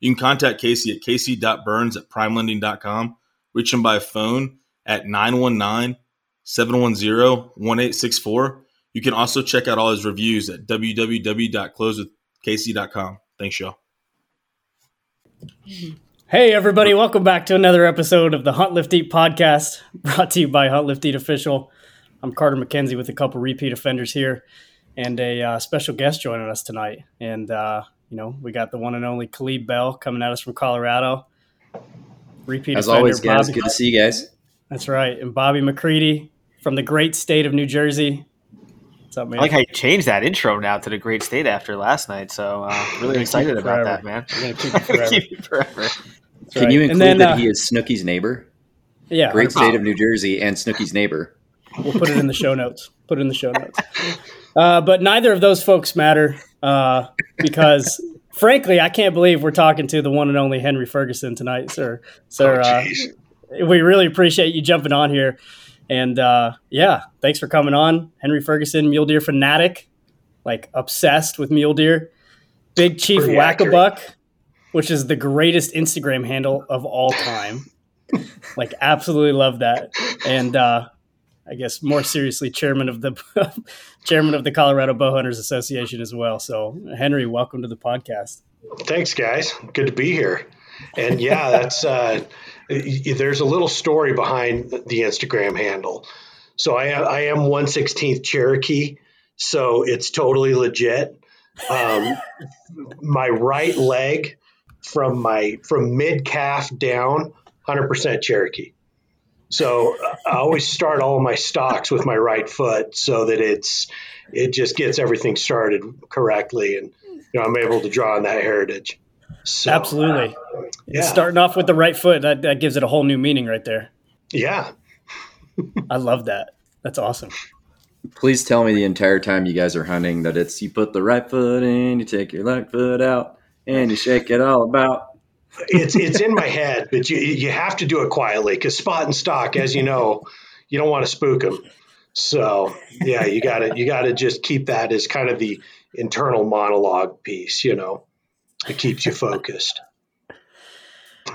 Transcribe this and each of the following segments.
You can contact Casey at casey.burns at primelending.com. Reach him by phone at 919 710 1864. You can also check out all his reviews at www.closewithcasey.com. Thanks, y'all. Hey, everybody, welcome back to another episode of the Hunt Lift Eat podcast brought to you by Hunt Lift Eat Official. I'm Carter McKenzie with a couple repeat offenders here and a uh, special guest joining us tonight. And uh, you know, we got the one and only Kaleb Bell coming at us from Colorado. Repeat as always, guys. Bobby. Good to see you guys. That's right, and Bobby McCready from the great state of New Jersey. What's up, man? I like how you changed that intro now to the great state after last night. So uh, really excited about that, man. We're gonna keep it forever. keep it forever. Can right. you include then, that uh, he is Snooki's neighbor? Yeah, great state of New Jersey and Snooki's neighbor. We'll put it in the show notes. Put it in the show notes. Uh, but neither of those folks matter uh, because, frankly, I can't believe we're talking to the one and only Henry Ferguson tonight, sir. Sir, oh, uh, we really appreciate you jumping on here. And uh, yeah, thanks for coming on. Henry Ferguson, mule deer fanatic, like obsessed with mule deer. Big Chief Wackabuck, which is the greatest Instagram handle of all time. like, absolutely love that. And uh, I guess more seriously, chairman of the chairman of the Colorado Bowhunters Association as well. So, Henry, welcome to the podcast. Thanks, guys. Good to be here. And yeah, that's uh, there's a little story behind the Instagram handle. So I I am one sixteenth Cherokee, so it's totally legit. Um, my right leg from my from mid calf down, hundred percent Cherokee. So I always start all my stalks with my right foot so that it's it just gets everything started correctly, and you know I'm able to draw on that heritage. So, Absolutely, uh, yeah. Starting off with the right foot that, that gives it a whole new meaning right there. Yeah, I love that. That's awesome. Please tell me the entire time you guys are hunting that it's you put the right foot in, you take your left foot out, and you shake it all about it's it's in my head, but you you have to do it quietly because spot and stalk, as you know, you don't want to spook them. So yeah, you got to you got to just keep that as kind of the internal monologue piece, you know, it keeps you focused.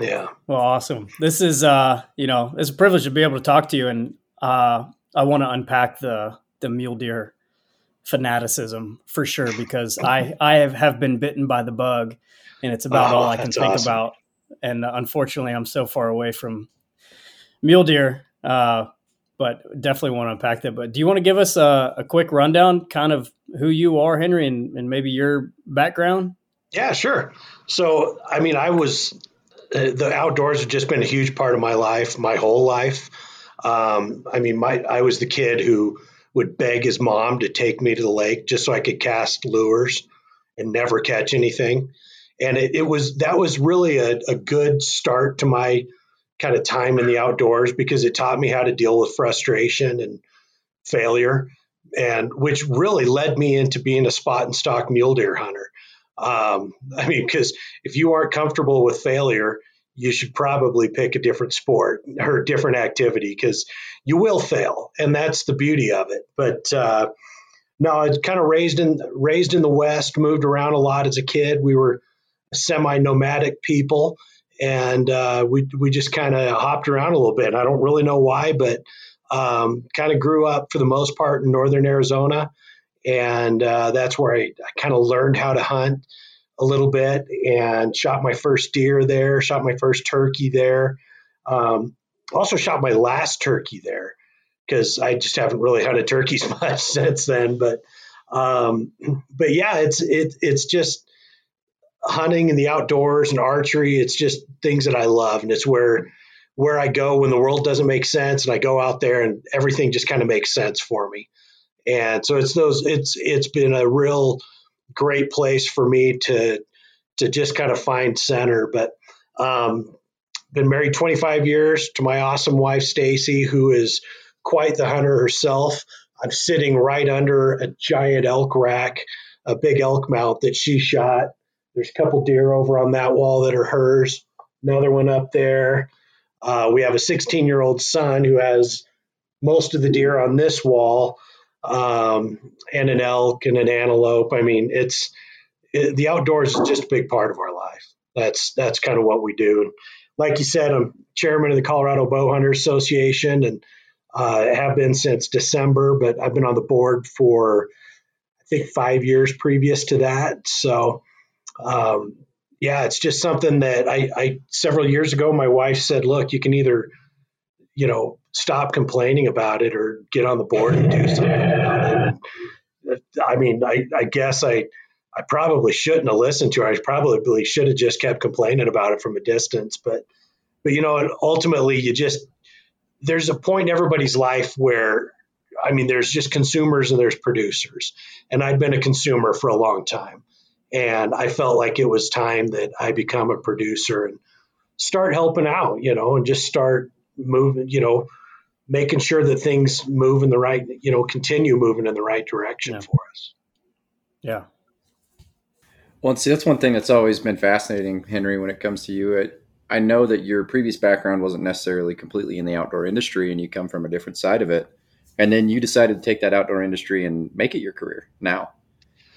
Yeah. Well, awesome. This is uh, you know, it's a privilege to be able to talk to you, and uh, I want to unpack the the mule deer fanaticism for sure because I I have, have been bitten by the bug and it's about oh, all I can think awesome. about. And uh, unfortunately, I'm so far away from mule deer, uh, but definitely want to unpack that. But do you want to give us a, a quick rundown, kind of who you are, Henry, and, and, maybe your background? Yeah, sure. So, I mean, I was uh, the outdoors have just been a huge part of my life, my whole life. Um, I mean, my I was the kid who would beg his mom to take me to the lake just so I could cast lures and never catch anything and it, it was that was really a, a good start to my kind of time in the outdoors because it taught me how to deal with frustration and failure and which really led me into being a spot and stalk mule deer hunter. Um, i mean because if you aren't comfortable with failure you should probably pick a different sport or different activity because you will fail and that's the beauty of it. But uh, no i kind of raised in raised in the west moved around a lot as a kid. We were semi nomadic people. And uh, we, we just kind of hopped around a little bit. I don't really know why, but um, kind of grew up for the most part in northern Arizona. And uh, that's where I, I kind of learned how to hunt a little bit and shot my first deer there, shot my first turkey there. Um, also shot my last turkey there because I just haven't really hunted turkeys much since then. But um, but yeah, it's it, it's just hunting and the outdoors and archery. It's just things that I love, and it's where where I go when the world doesn't make sense, and I go out there and everything just kind of makes sense for me. And so it's those. It's it's been a real great place for me to to just kind of find center. But um, been married 25 years to my awesome wife, Stacy, who is quite the hunter herself. I'm sitting right under a giant elk rack, a big elk mount that she shot. There's a couple deer over on that wall that are hers, another one up there. Uh, we have a 16 year old son who has most of the deer on this wall, um, and an elk and an antelope. I mean, it's it, the outdoors is just a big part of our life. That's that's kind of what we do. And like you said, I'm chairman of the Colorado Bowhunter Association and uh, have been since December, but I've been on the board for I think five years previous to that. So, um, yeah, it's just something that I, I several years ago, my wife said, "Look, you can either, you know, stop complaining about it or get on the board and do something about it." I mean, I, I guess I I probably shouldn't have listened to her. I probably should have just kept complaining about it from a distance. But, but you know, ultimately, you just there's a point in everybody's life where, I mean, there's just consumers and there's producers, and I've been a consumer for a long time, and I felt like it was time that I become a producer and start helping out, you know, and just start moving, you know, making sure that things move in the right, you know, continue moving in the right direction yeah. for us. Yeah. Well, see, that's one thing that's always been fascinating, Henry, when it comes to you. It, I know that your previous background wasn't necessarily completely in the outdoor industry and you come from a different side of it. And then you decided to take that outdoor industry and make it your career now.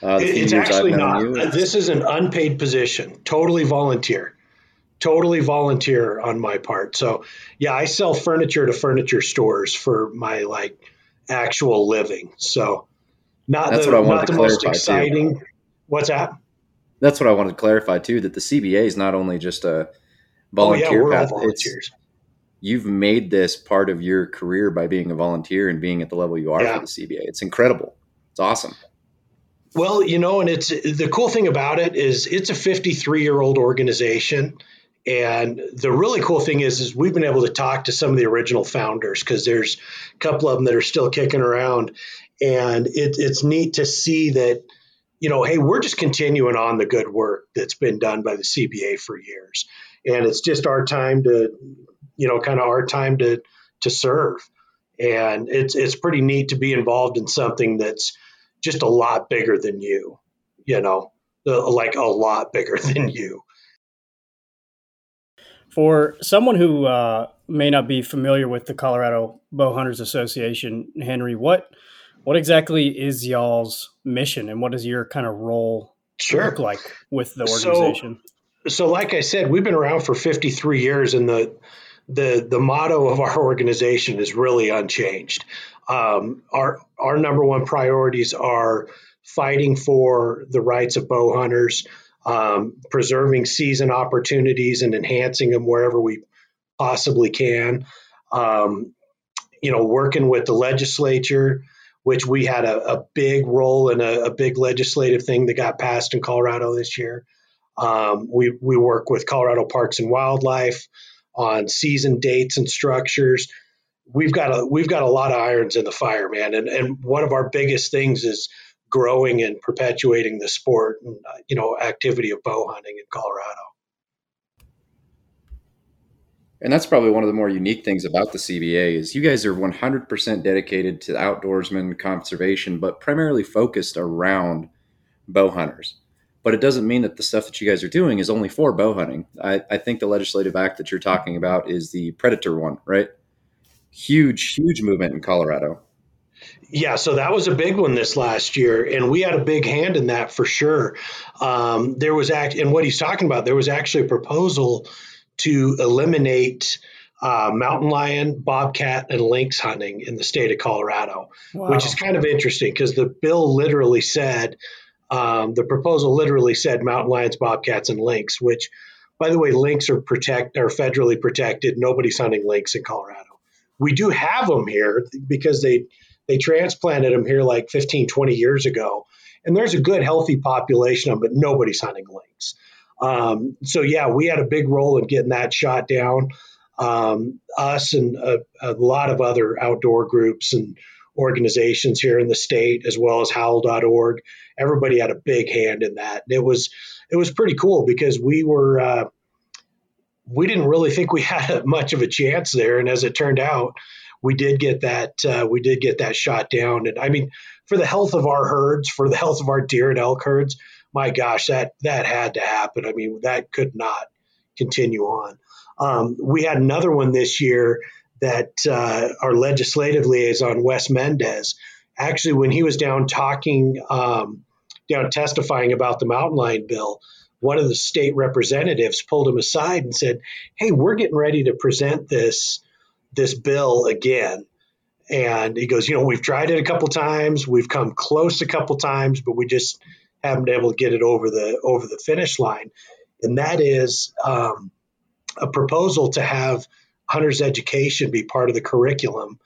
Uh, it's actually not. You, this is an unpaid position, totally volunteer, totally volunteer on my part. So, yeah, I sell furniture to furniture stores for my like actual living. So, not That's the, what I wanted not to the most exciting. Too. What's that? that's what I wanted to clarify too. That the CBA is not only just a volunteer oh, yeah, path. volunteers. you've made this part of your career by being a volunteer and being at the level you are yeah. for the CBA. It's incredible. It's awesome. Well, you know, and it's the cool thing about it is it's a 53 year old organization. And the really cool thing is, is we've been able to talk to some of the original founders because there's a couple of them that are still kicking around, and it, it's neat to see that you know, hey, we're just continuing on the good work that's been done by the CBA for years. And it's just our time to, you know, kind of our time to to serve. And it's it's pretty neat to be involved in something that's just a lot bigger than you, you know, like a lot bigger than you. For someone who uh, may not be familiar with the Colorado Bow Hunters Association, Henry, what what exactly is y'all's mission and what does your kind of role sure. look like with the organization? So, so like I said, we've been around for 53 years and the the the motto of our organization is really unchanged. Um, our our number one priorities are fighting for the rights of bow hunters, um, preserving season opportunities and enhancing them wherever we possibly can. Um, you know, working with the legislature which we had a, a big role in a, a, big legislative thing that got passed in Colorado this year. Um, we, we work with Colorado Parks and Wildlife on season dates and structures. We've got a we've got a lot of irons in the fire, man. And and one of our biggest things is growing and perpetuating the sport and uh, you know activity of bow hunting in Colorado. And that's probably one of the more unique things about the CBA is you guys are 100% dedicated to outdoorsmen conservation, but primarily focused around bow hunters. But it doesn't mean that the stuff that you guys are doing is only for bow hunting. I, I think the legislative act that you're talking about is the predator one, right? Huge, huge movement in Colorado. Yeah, so that was a big one this last year, and we had a big hand in that for sure. Um, there was act, and what he's talking about, there was actually a proposal to eliminate uh, mountain lion, bobcat, and lynx hunting in the state of Colorado, wow. which is kind of interesting because the bill literally said, um, the proposal literally said mountain lions, bobcats, and lynx. Which, by the way, lynx are protect are federally protected. Nobody's hunting lynx in Colorado. We do have them here because they they transplanted them here like 15, 20 years ago, and there's a good healthy population of them, but nobody's hunting lynx. Um, so yeah, we had a big role in getting that shot down. Um, us and a, a, lot of other outdoor groups and organizations here in the state, as well as Howl.org, everybody had a big hand in that. it was it was pretty cool because we were uh, we didn't really think we had much of a chance there. And as it turned out, we did get that uh, we did get that shot down. And I mean, for the health of our herds, for the health of our deer and elk herds, my gosh, that that had to happen. I mean, that could not continue on. Um, we had another one this year that uh, our legislative liaison Wes Mendez, actually, when he was down talking, um, down testifying about the mountain lion bill, one of the state representatives pulled him aside and said, "Hey, we're getting ready to present this this bill again." And he goes, "You know, we've tried it a couple times, we've come close a couple times, but we just haven't been able to get it over the over the finish line." And that is um, a proposal to have hunter's education be part of the curriculum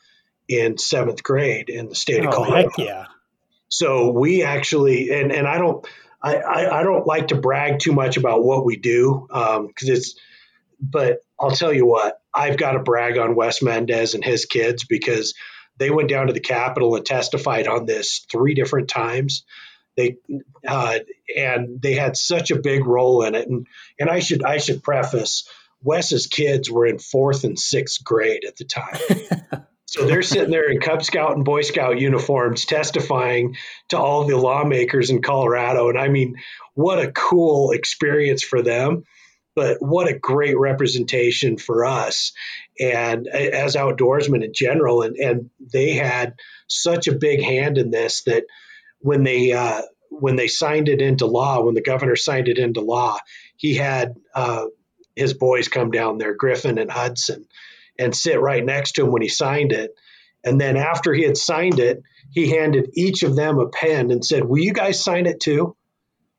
in seventh grade in the state oh, of Colorado. Heck yeah. So we actually, and, and I don't, I, I, I, don't like to brag too much about what we do because um, it's, but I'll tell you what, I've got to brag on Wes Mendez and his kids because they went down to the Capitol and testified on this three different times. They uh, and they had such a big role in it, and and I should I should preface Wes's kids were in fourth and sixth grade at the time. So they're sitting there in Cub Scout and Boy Scout uniforms testifying to all the lawmakers in Colorado. And I mean, what a cool experience for them, but what a great representation for us and as outdoorsmen in general. And, and they had such a big hand in this that when they, uh, when they signed it into law, when the governor signed it into law, he had uh, his boys come down there, Griffin and Hudson, and sit right next to him when he signed it. And then after he had signed it, he handed each of them a pen and said, "Will you guys sign it too?"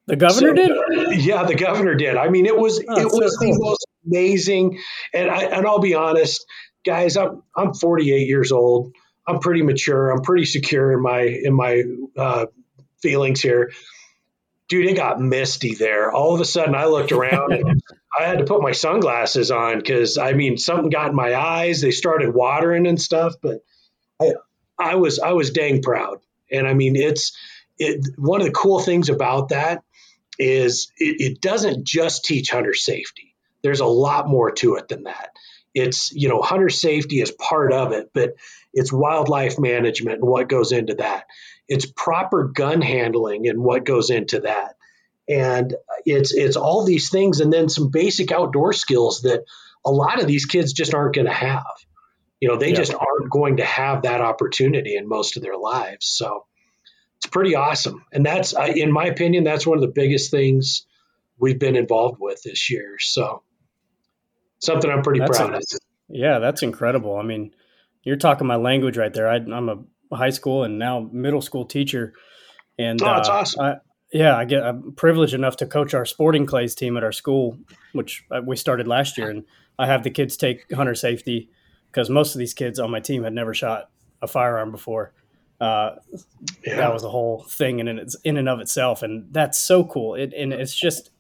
The governor so, did. Yeah, the governor did. I mean, it was oh, it was so cool. the most amazing. And I and I'll be honest, guys, I'm I'm 48 years old. I'm pretty mature. I'm pretty secure in my in my uh, feelings here. Dude, it got misty there. All of a sudden, I looked around and I had to put my sunglasses on because I mean something got in my eyes. They started watering and stuff, but I, I was I was dang proud. And I mean it's it, one of the cool things about that is it, it doesn't just teach hunter safety. There's a lot more to it than that. It's you know hunter safety is part of it, but it's wildlife management and what goes into that. It's proper gun handling and what goes into that and it's it's all these things and then some basic outdoor skills that a lot of these kids just aren't going to have. You know they yeah. just aren't going to have that opportunity in most of their lives. So it's pretty awesome. And that's in my opinion that's one of the biggest things we've been involved with this year. So something i'm pretty that's proud a, of. Yeah that's incredible. I mean you're talking my language right there. I, am a high school and now middle school teacher. And oh, that's uh, awesome. I, yeah, I get I'm privileged enough to coach our sporting clays team at our school, which uh, we started last year, and I have the kids take hunter safety because most of these kids on my team had never shot a firearm before. Uh, yeah. That was a whole thing in its in and of itself, and that's so cool. It and it's just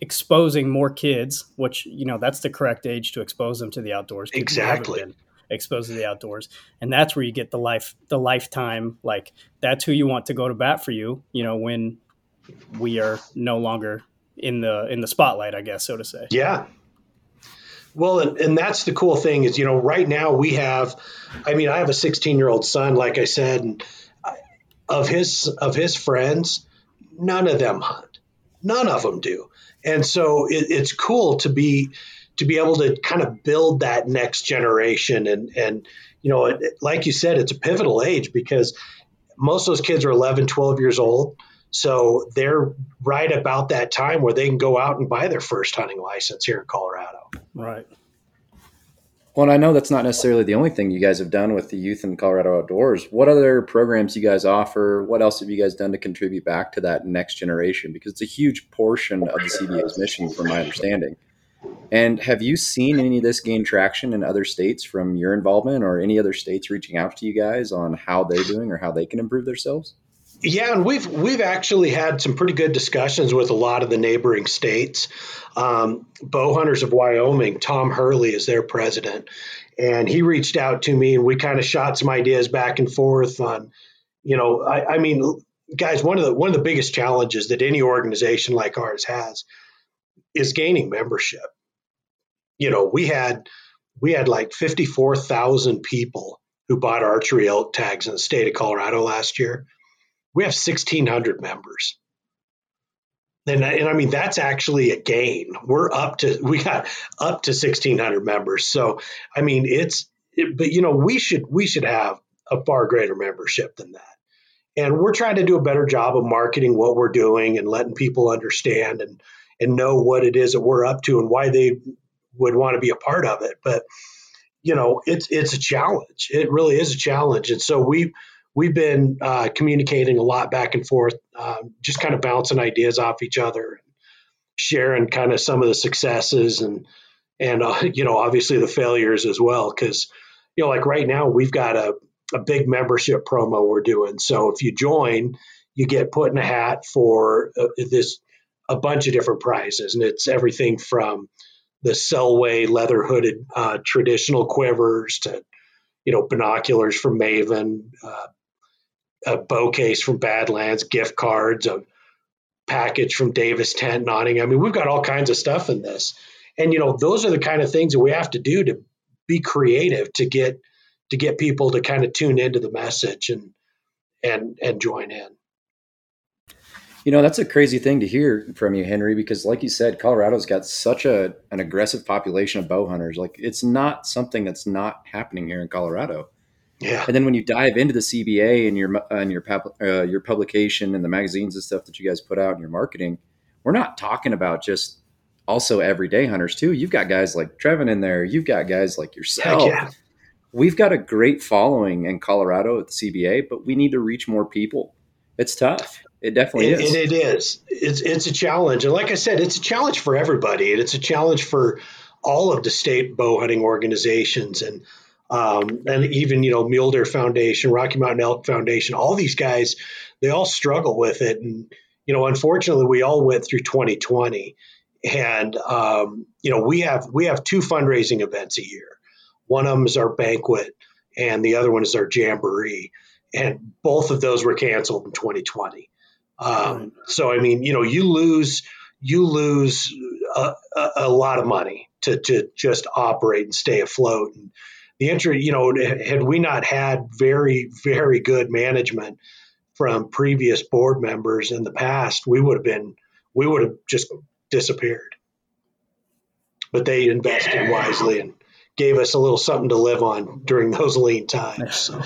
exposing more kids, which you know that's the correct age to expose them to the outdoors. Exactly exposed to the outdoors and that's where you get the life the lifetime like that's who you want to go to bat for you you know when we are no longer in the in the spotlight, I guess, so to say. Yeah. Well, and, and that's the cool thing is, you know, right now we have, I mean, I have a 16 year old son, like I said, and of his of his friends, none of them hunt, none of them do, and so it, it's cool to be to be able to kind of build that next generation, and and you know, it, like you said, it's a pivotal age because most of those kids are 11, 12 years old so they're right about that time where they can go out and buy their first hunting license here in Colorado. Right. Well, and I know that's not necessarily the only thing you guys have done with the youth in Colorado outdoors. What other programs you guys offer? What else have you guys done to contribute back to that next generation? Because it's a huge portion of the CBA's mission, from my understanding. And have you seen any of this gain traction in other states from your involvement, or any other states reaching out to you guys on how they're doing or how they can improve themselves? Yeah, and we've we've actually had some pretty good discussions with a lot of the neighboring states. Um, Bow Hunters of Wyoming, Tom Hurley is their president, and he reached out to me, and we kind of shot some ideas back and forth on, you know, I, I mean, guys, one of the one of the biggest challenges that any organization like ours has is gaining membership. you know, we had we had like 54,000 people who bought archery elk tags in the state of Colorado last year. We have 1,600 members. And, and I mean, that's actually a gain. We're up to, we got up to 1,600 members. So, I mean, it's, it, but you know, we should, we should have a far greater membership than that. And we're trying to do a better job of marketing what we're doing and letting people understand and, and know what it is that we're up to and why they would want to be a part of it. But, you know, it's it's a challenge. It really is a challenge, and so we we've been uh, communicating a lot back and forth, uh, just kind of bouncing ideas off each other, sharing kind of some of the successes and and uh, you know obviously the failures as well. Because you know, like right now we've got a a big membership promo we're doing. So if you join, you get put in a hat for uh, this a bunch of different prizes, and it's everything from the Selway leather hooded uh, traditional quivers to, you know, binoculars from Maven, uh, a bow case from Badlands, gift cards, a package from Davis Tent & Awning. I mean, we've got all kinds of stuff in this. And, you know, those are the kind of things that we have to do to be creative to get to get people to kind of tune into the message and and and join in. You know, that's a crazy thing to hear from you, Henry, because like you said, Colorado's got such a an aggressive population of bow hunters. Like it's not something that's not happening here in Colorado. Yeah. And then when you dive into the CBA and your and your uh, your publication and the magazines and stuff that you guys put out in your marketing, we're not talking about just also everyday hunters too. You've got guys like Trevin in there. You've got guys like yourself. Yeah. We've got a great following in Colorado at the CBA, but we need to reach more people. It's tough. It definitely it, is. And it is. It's it's a challenge, and like I said, it's a challenge for everybody, and it's a challenge for all of the state bow hunting organizations, and um, and even you know Mule Deer Foundation, Rocky Mountain Elk Foundation. All these guys, they all struggle with it, and you know, unfortunately, we all went through 2020, and um, you know, we have we have two fundraising events a year. One of them is our banquet, and the other one is our jamboree, and both of those were canceled in 2020. Um, so I mean, you know, you lose you lose a, a, a, lot of money to to just operate and stay afloat. And the entry, you know, had we not had very very good management from previous board members in the past, we would have been we would have just disappeared. But they invested wisely and gave us a little something to live on during those lean times. So.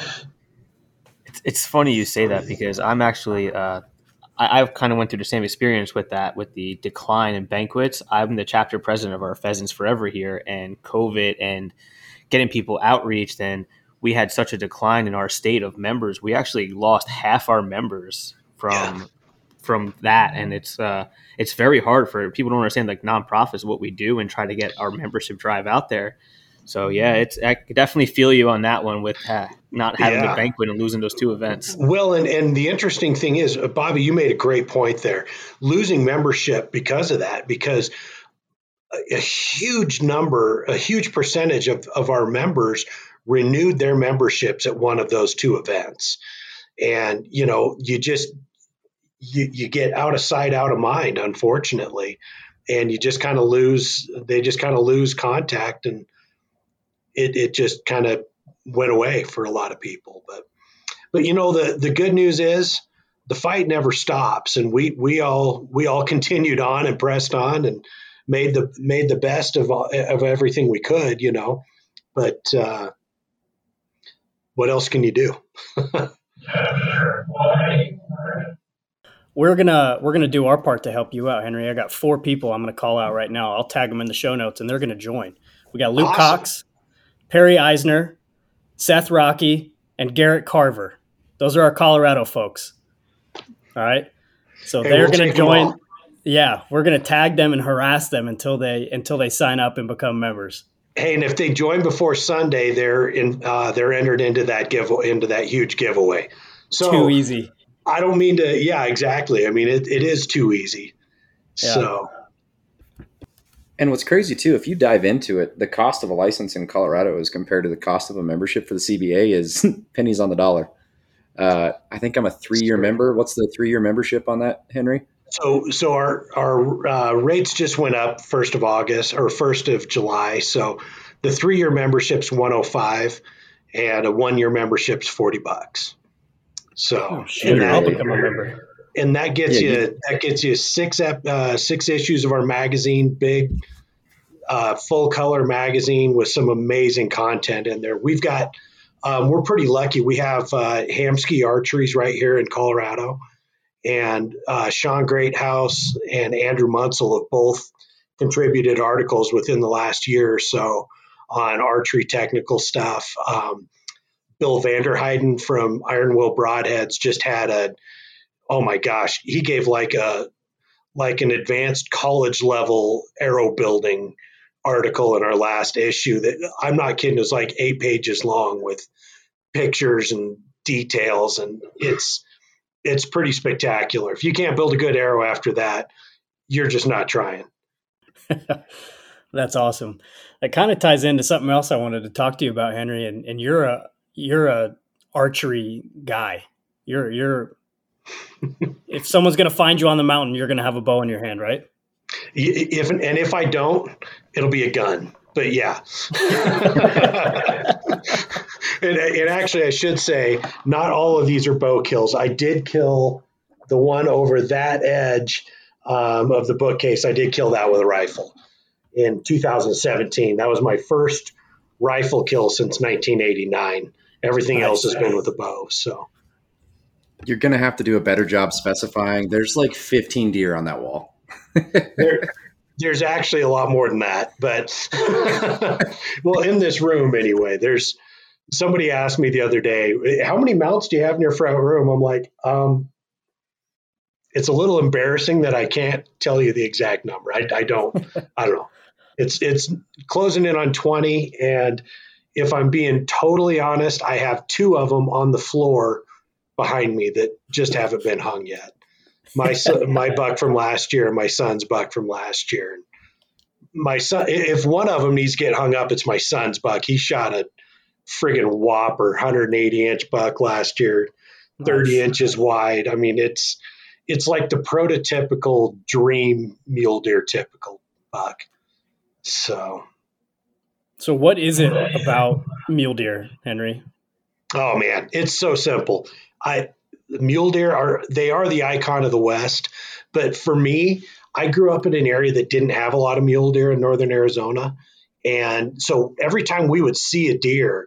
It's, it's funny you say that because I'm actually uh, I, have kind of went through the same experience with that, with the decline in banquets. I'm the chapter president of our Pheasants Forever here, and COVID and getting people outreached, and we had such a decline in our state of members. We actually lost half our members from yeah. from that, and it's uh, it's very hard for people to understand like nonprofits what we do and try to get our membership drive out there. So yeah, it's I definitely feel you on that one with uh, not having yeah. the banquet and losing those two events. Well, and and the interesting thing is, uh, Bobby, you made a great point there. Losing membership because of that, because a, huge number, a huge percentage of of our members renewed their memberships at one of those two events, and you know, you just you you get out of sight, out of mind, unfortunately, and you just kind of lose. They just kind of lose contact and it, it just kind of went away for a lot of people. But but you know the the good news is the fight never stops, and we we all we all continued on and pressed on and made the made the best of all, of everything we could. You know, but uh, what else can you do? we're gonna we're gonna do our part to help you out, Henry. I got four people I'm gonna call out right now. I'll tag them in the show notes, and they're gonna join. We got Luke awesome. Cox, Perry Eisner, Seth Rocky, and Garrett Carver. Those are our Colorado folks. All right. So hey, they're we'll going to join. Yeah, we're going to tag them and harass them until they until they sign up and become members. Hey, and if they join before Sunday, they're in uh, they're entered into that give into that huge giveaway. So too easy. I don't mean to. Yeah, exactly. I mean it, it is too easy. Yeah. So and what's crazy too, if you dive into it, the cost of a license in Colorado as compared to the cost of a membership for the CBA is pennies on the dollar. Uh, I think I'm a three year member. What's the three year membership on that, Henry? So, so our our uh, rates just went up first of August or first of July. So, the three year membership's one hundred five, and a one year membership's forty bucks. So, oh, shit, I'll become a member. And that gets yeah, you that gets you six uh, six issues of our magazine, big, uh, full color magazine with some amazing content in there. We've got um, we're pretty lucky. We have uh, Hamskea Archeries right here in Colorado and uh, Sean Greathouse and Andrew Munsell have both contributed articles within the last year or so on archery technical stuff. Um, Bill Vanderheiden from Iron Will Broadheads just had a, oh my gosh, he gave like a like an advanced college level arrow building article in our last issue that I'm not kidding, it was like eight pages long with pictures and details and it's it's pretty spectacular. If you can't build a good arrow after that, you're just not trying. That's awesome. That kind of ties into something else I wanted to talk to you about, Henry. And, and you're a you're a archery guy. You're you're if someone's going to find you on the mountain, you're going to have a bow in your hand, right? If and if I don't, it'll be a gun. But yeah. and, and, actually, I should say, not all of these are bow kills. I did kill the one over that edge um, of the bookcase. I did kill that with a rifle in 2017. That was my first rifle kill since 1989. Everything else has been with a bow. So you're going to have to do a better job specifying. There's like 15 deer on that wall. there, there's actually a lot more than that, but well, in this room anyway, there's somebody asked me the other day, how many mounts do you have in your front room? I'm like, um, it's a little embarrassing that I can't tell you the exact number. I, I don't, I don't know. It's, it's closing in on 20. And if I'm being totally honest, I have two of them on the floor behind me that just haven't been hung yet. My son, my buck from last year, my son's buck from last year. My son, if one of them needs to get hung up, it's my son's buck. He shot a friggin' whopper, 180 inch buck last year, 30 nice. inches wide. I mean, it's it's like the prototypical dream mule deer typical buck. So, so what is it about mule deer, Henry? Oh man, it's so simple. I mule deer are they are the icon of the West, but for me, I grew up in an area that didn't have a lot of mule deer in northern Arizona. And so every time we would see a deer,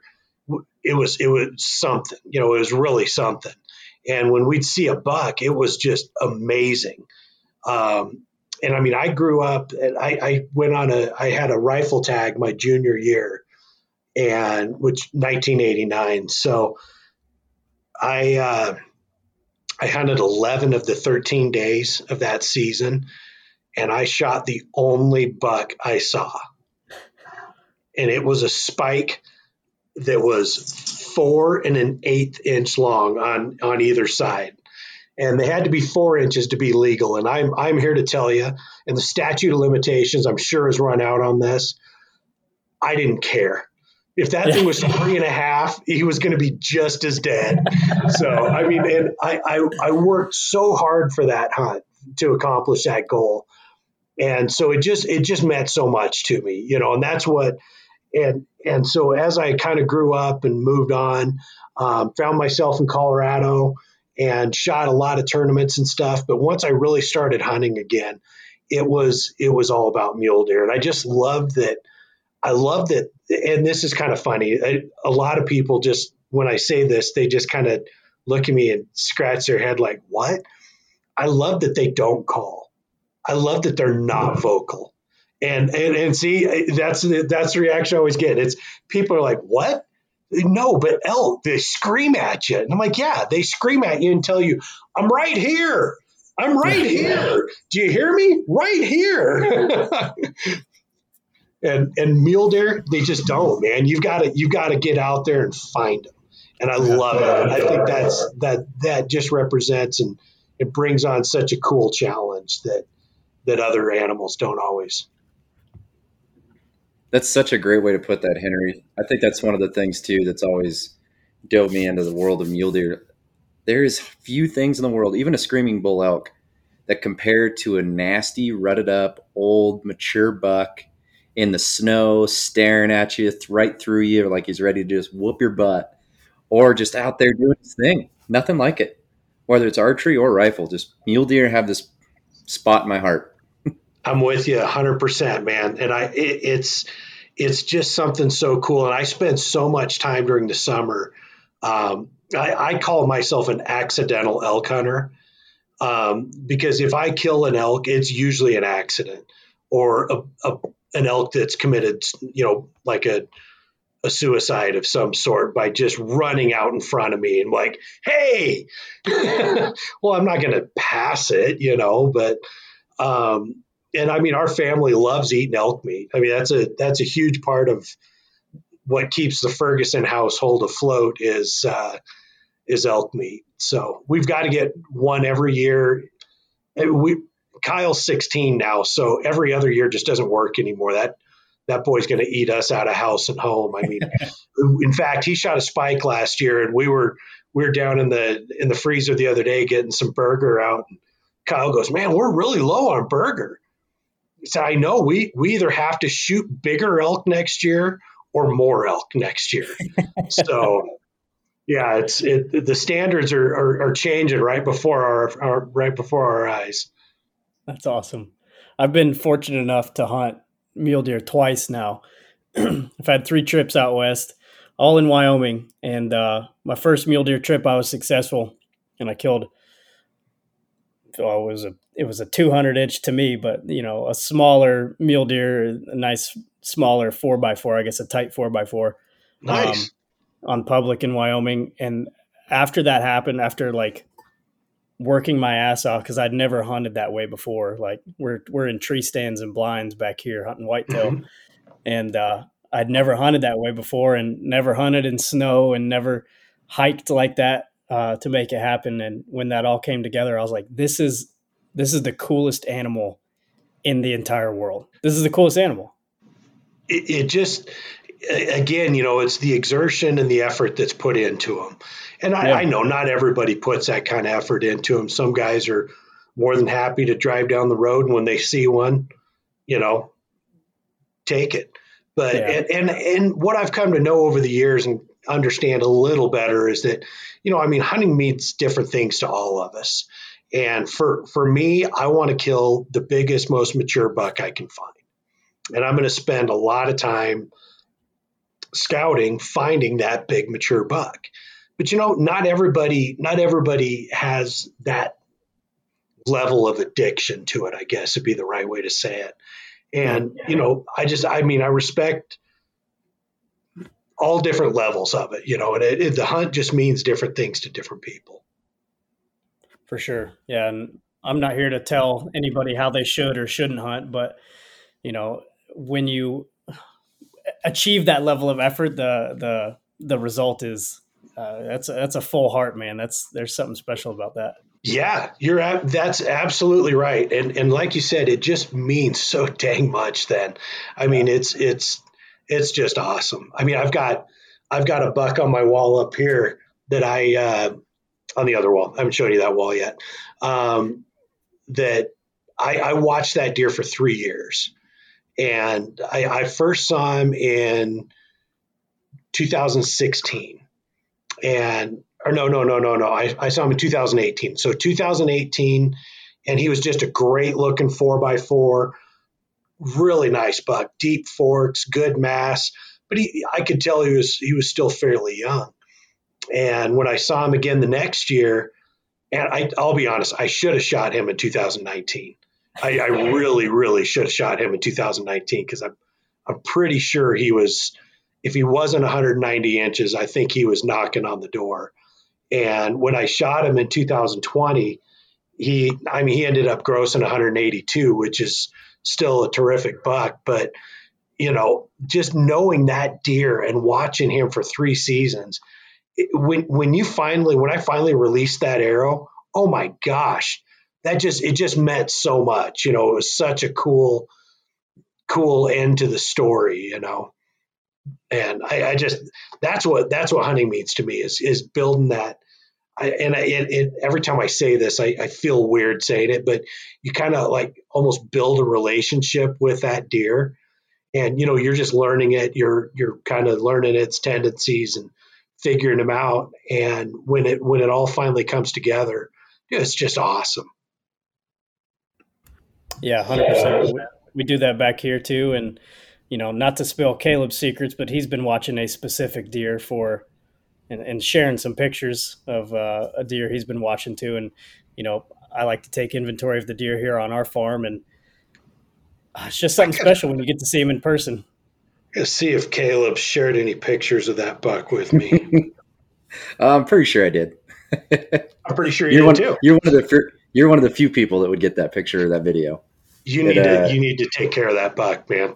it was it was something. You know, it was really something. And when we'd see a buck, it was just amazing. Um, and I mean, I grew up and I, I, went on a I had a rifle tag my junior year, and which 1989. So I uh, I hunted 11 of the 13 days of that season, and I shot the only buck I saw, and it was a spike that was four and an eighth inch long on on either side and they had to be four inches to be legal. And I'm I'm here to tell you, and the statute of limitations, I'm sure, has run out on this. I didn't care. If that thing was three and a half, he was going to be just as dead. So I mean, and I, I I worked so hard for that hunt to accomplish that goal, and so it just it just meant so much to me, you know. And that's what and and so as I kind of grew up and moved on, um, found myself in Colorado and shot a lot of tournaments and stuff. But once I really started hunting again, it was it was all about mule deer, and I just loved that. I loved it, and this is kind of funny. I, a lot of people just when I say this, they just kind of look at me and scratch their head like, "What?" I love that they don't call. I love that they're not vocal. And and and see, eh, that's the, that's the reaction I always get. It's people are like, "What?" No, but elk, they scream at you. And I'm like, yeah, they scream at you and tell you, I'm right here. I'm right here. Do you hear me? Right here. and and mule deer, they just don't, man. You've got to you've got to get out there and find them. And I love it. I think that's that that just represents and it brings on such a cool challenge that that other animals don't always that's such a great way to put that, Henry. I think that's one of the things too that's always dove me into the world of mule deer. There is few things in the world, even a screaming bull elk, that compared to a nasty, rutted up, old, mature buck in the snow, staring at you right through you, like he's ready to just whoop your butt, or just out there doing his thing. Nothing like it. Whether it's archery or rifle, just mule deer have this spot in my heart. I'm with you 100%, man. And I, it, it's, it's just something so cool. And I spend so much time during the summer. Um, I, I, call myself an accidental elk hunter um, because if I kill an elk, it's usually an accident or a, a, an elk that's committed, you know, like a, a suicide of some sort by just running out in front of me and like, hey, well, I'm not going to pass it, you know, but, um, and I mean, our family loves eating elk meat. I mean, that's a, that's a huge part of what keeps the Ferguson household afloat is, uh, is elk meat. So we've got to get one every year. We, Kyle's 16 now, so every other year just doesn't work anymore. That that boy's going to eat us out of house and home. I mean, in fact, he shot a spike last year, and we were we were down in the in the freezer the other day getting some burger out. And Kyle goes, "Man, we're really low on burger." So I know we we either have to shoot bigger elk next year or more elk next year. so yeah, it's it, the standards are, are, are changing right before our, our right before our eyes. That's awesome. I've been fortunate enough to hunt mule deer twice now. I've had three trips out west, all in Wyoming, and uh, my first mule deer trip I was successful, and I killed. Oh, it was a it was a 200 inch to me, but you know a smaller mule deer, a nice smaller four by four, I guess a tight four by four. Nice. Um, on public in Wyoming. And after that happened, after like working my ass off because I'd never hunted that way before. Like we're we're in tree stands and blinds back here hunting whitetail, mm-hmm. and uh, I'd never hunted that way before, and never hunted in snow, and never hiked like that uh, to make it happen. And when that all came together, I was like, this is this is the coolest animal in the entire world. This is the coolest animal. It, it just again, you know, it's the exertion and the effort that's put into them. And I, yeah. I, know not everybody puts that kind of effort into them. Some guys are more than happy to drive down the road and when they see one, you know, take it. But yeah. and, and and what I've come to know over the years and understand a little better is that, you know, I mean, hunting means different things to all of us. And for for me, I want to kill the biggest, most mature buck I can find. And I'm going to spend a lot of time scouting finding that big mature buck. But you know, not everybody not everybody has that level of addiction to it, I guess would be the right way to say it. And you know, I just I mean, I respect all different levels of it, you know, and it, it, the hunt just means different things to different people. For sure. Yeah, and I'm not here to tell anybody how they should or shouldn't hunt, but you know, when you achieve that level of effort, the the the result is uh, that's a, that's a full heart, man. That's there's something special about that. Yeah, you're at, that's absolutely right, and and like you said, it just means so dang much. Then, I mean, it's it's it's just awesome. I mean, I've got I've got a buck on my wall up here that I uh, on the other wall. I haven't shown you that wall yet. Um, that I, I watched that deer for three years and I, I first saw him in 2016. And, or no, no, no, no, no. I, I saw him in 2018. So 2018, and he was just a great looking four by four, really nice buck, deep forks, good mass. But he, I could tell he was he was still fairly young. And when I saw him again the next year, and I, I'll be honest, I should have shot him in 2019. I, I really, really should have shot him in 2019 because I'm, I'm pretty sure he was, if he wasn't 190 inches, I think he was knocking on the door. And when I shot him in 2020, he, I mean, he ended up grossing 182, which is still a terrific buck. But, you know, just knowing that deer and watching him for three seasons, it, when, when you finally, when I finally released that arrow, oh my gosh, that just it just meant so much. You know, it was such a cool, cool end to the story. You know, and I, I just that's what that's what hunting means to me is is building that I, and, I, every time I say this, I, I feel weird saying it, but you kind of like almost build a relationship with that deer, and you know you're just learning it. You're you're kind of learning its tendencies and figuring them out. And when it when it all finally comes together, it's just awesome. Yeah, hundred percent. We do that back here too, and you know, not to spill Kaleb's secrets, but he's been watching a specific deer for and, and sharing some pictures of uh, a deer he's been watching too. And you know, I like to take inventory of the deer here on our farm, and uh, it's just something special when you get to see him in person. Let's see if Kaleb shared any pictures of that buck with me. I'm pretty sure I did. I'm pretty sure you you're one, too. You're one of the you're one of the few people that would get that picture or that video. You need to uh, you need to take care of that buck, man.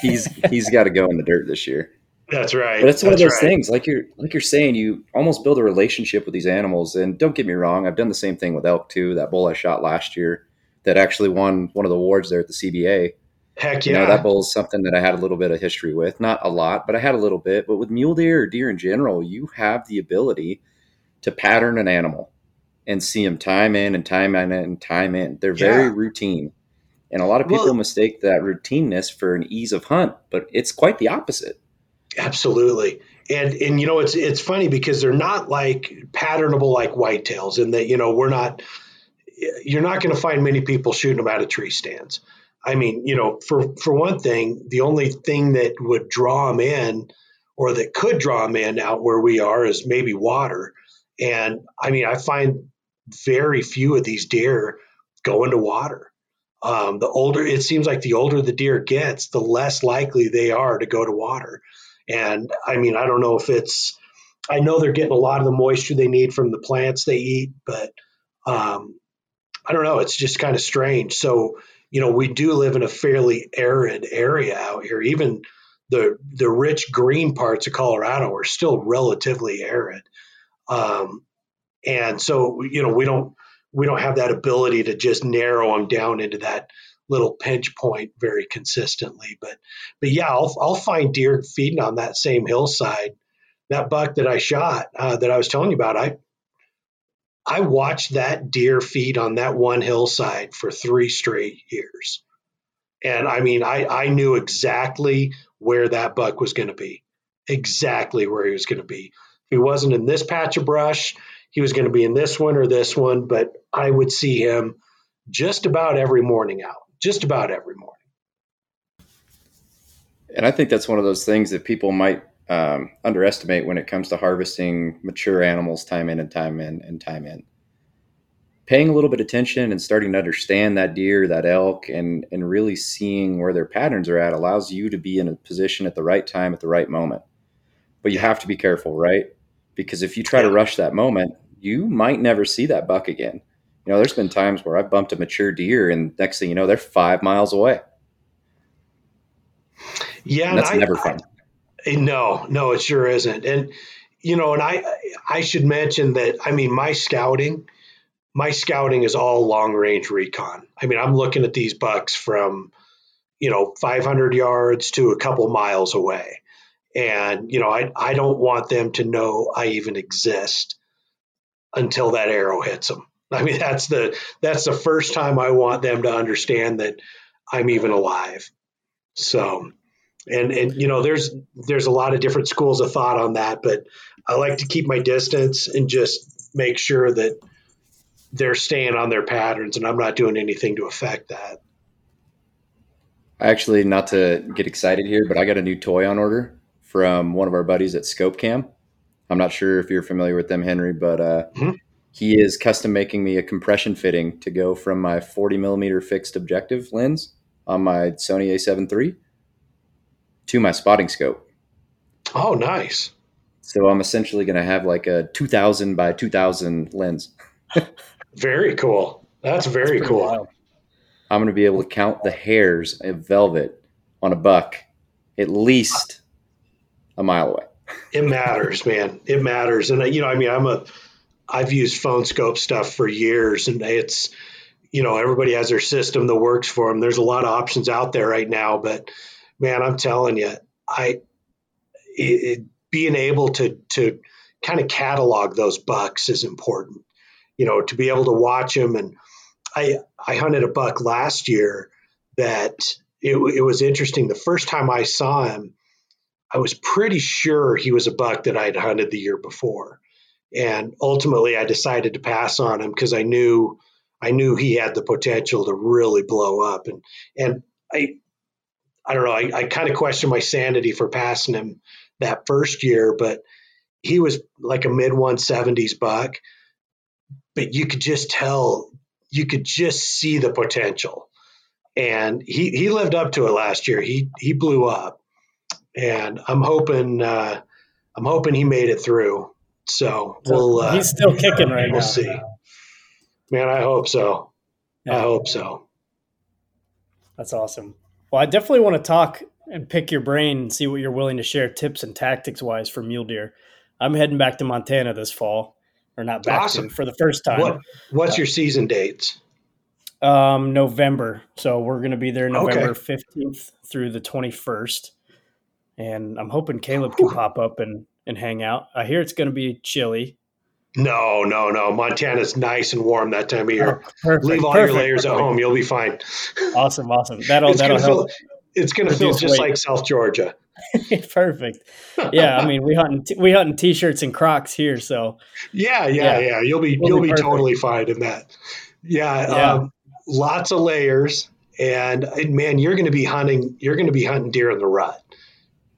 He's he's got to go in the dirt this year. That's right. But it's one of those right. things, like you're like you're saying, you almost build a relationship with these animals. And don't get me wrong, I've done the same thing with elk too. That bull I shot last year that actually won one of the awards there at the CBA. Heck yeah. You know, that bull is something that I had a little bit of history with. Not a lot, but I had a little bit. But with mule deer or deer in general, you have the ability to pattern an animal and see them time in and time in and time in. They're very yeah. routine. And a lot of people well, mistake that routineness for an ease of hunt, but it's quite the opposite. Absolutely. And and you know it's it's funny because they're not like patternable like whitetails in that you know we're not you're not going to find many people shooting them out of tree stands. I mean, you know, for for one thing, the only thing that would draw them in or that could draw them in out where we are is maybe water. And I mean, I find very few of these deer go into water. Um, the older it seems like the older the deer gets, the less likely they are to go to water. And I mean, I don't know if it's, I know they're getting a lot of the moisture they need from the plants they eat, but um, I don't know. It's just kind of strange. So, you know, we do live in a fairly arid area out here. Even the the rich green parts of Colorado are still relatively arid. Um, and so, you know, we don't we don't have that ability to just narrow them down into that little pinch point very consistently. But but yeah, I'll I'll find deer feeding on that same hillside. That buck that I shot uh, that I was telling you about, I I watched that deer feed on that one hillside for three straight years. And I mean, I, I knew exactly where that buck was going to be, exactly where he was going to be. He wasn't in this patch of brush. He was going to be in this one or this one, but I would see him just about every morning out just about every morning. And I think that's one of those things that people might um, underestimate when it comes to harvesting mature animals time in and time in and time in. Paying a little bit of attention and starting to understand that deer, that elk, and and really seeing where their patterns are at allows you to be in a position at the right time at the right moment. But you have to be careful, right? Because if you try to rush that moment, you might never see that buck again. You know, there's been times where I've bumped a mature deer, and next thing you know, they're five miles away. Yeah, and that's I, never fun. I, no, no, it sure isn't. And you know, and I I should mention that I mean my scouting, my scouting is all long range recon. I mean, I'm looking at these bucks from you know 500 yards to a couple miles away, and you know I I don't want them to know I even exist until that arrow hits them. I mean, that's the that's the first time I want them to understand that I'm even alive. So, and and you know, there's there's a lot of different schools of thought on that, but I like to keep my distance and just make sure that they're staying on their patterns, and I'm not doing anything to affect that. Actually, not to get excited here, but I got a new toy on order from one of our buddies at Scope Cam. I'm not sure if you're familiar with them, Henry, but uh, mm-hmm he is custom making me a compression fitting to go from my 40 millimeter fixed objective lens on my Sony A7 III to my spotting scope. Oh, nice. So I'm essentially going to have like a 2000 by 2000 lens. very cool. That's very That's cool. Wild. I'm going to be able to count the hairs of velvet on a buck at least a mile away. it matters, man. It matters. And, uh, you know, I mean, I'm a, I've used phone scope stuff for years, and it's you know everybody has their system that works for them. There's a lot of options out there right now, but man, I'm telling you, I it, being able to to kind of catalog those bucks is important. You know, to be able to watch them. And I I hunted a buck last year that it, it was interesting. The first time I saw him, I was pretty sure he was a buck that I'd hunted the year before. And ultimately, I decided to pass on him because I knew I knew he had the potential to really blow up. And and I I don't know. I, I kind of questioned my sanity for passing him that first year, but he was like a mid 170s buck. But you could just tell, you could just see the potential. And he, he lived up to it last year. He he blew up, and I'm hoping uh, I'm hoping he made it through. So we'll. Uh, He's still kicking right we'll now. see. Man, I hope so. I hope so. That's awesome. Well, I definitely want to talk and pick your brain and see what you're willing to share tips and tactics wise for mule deer. I'm heading back to Montana this fall, or not back Awesome. to for the first time. What what's your season dates? Um, November. So we're going to be there November Okay. 15th through the 21st. And I'm hoping Kaleb can pop up and, and hang out. I hear it's going to be chilly. No, no, no. Montana's nice and warm that time of year. Oh, perfect, Leave all perfect, your layers at home. You'll be fine. Awesome, awesome. That'll it's that'll help. feel it's gonna feel just weight. like South Georgia. perfect. Yeah, I mean we hunting t- we hunting t-shirts and Crocs here, so Yeah, yeah, Yeah. yeah. You'll be We'll you'll be be, totally fine in that. Yeah, Yeah. Um, lots of layers, and man, you're going to be hunting. You're going to be hunting deer in the rut,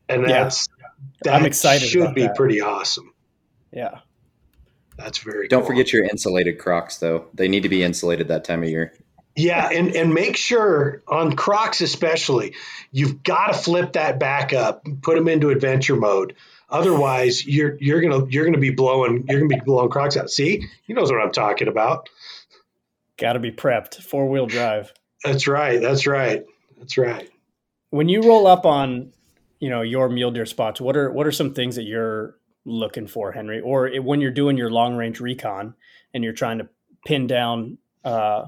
and that's that I'm excited That Should about be that. pretty awesome. yeah. That's very. Don't cool. forget your insulated Crocs, though. They need to be insulated that time of year. Yeah, and and make sure on Crocs especially, you've got to flip that back up, put them into adventure mode. Otherwise, you're you're gonna you're gonna be blowing you're gonna be blowing Crocs out. See, he knows what I'm talking about. Got to be prepped. Four-wheel drive. That's right. That's right. That's right. When you roll up on, you know, your mule deer spots, what are what are some things that you're looking for, Henry? Or it- when you're doing your long range recon and you're trying to pin down uh,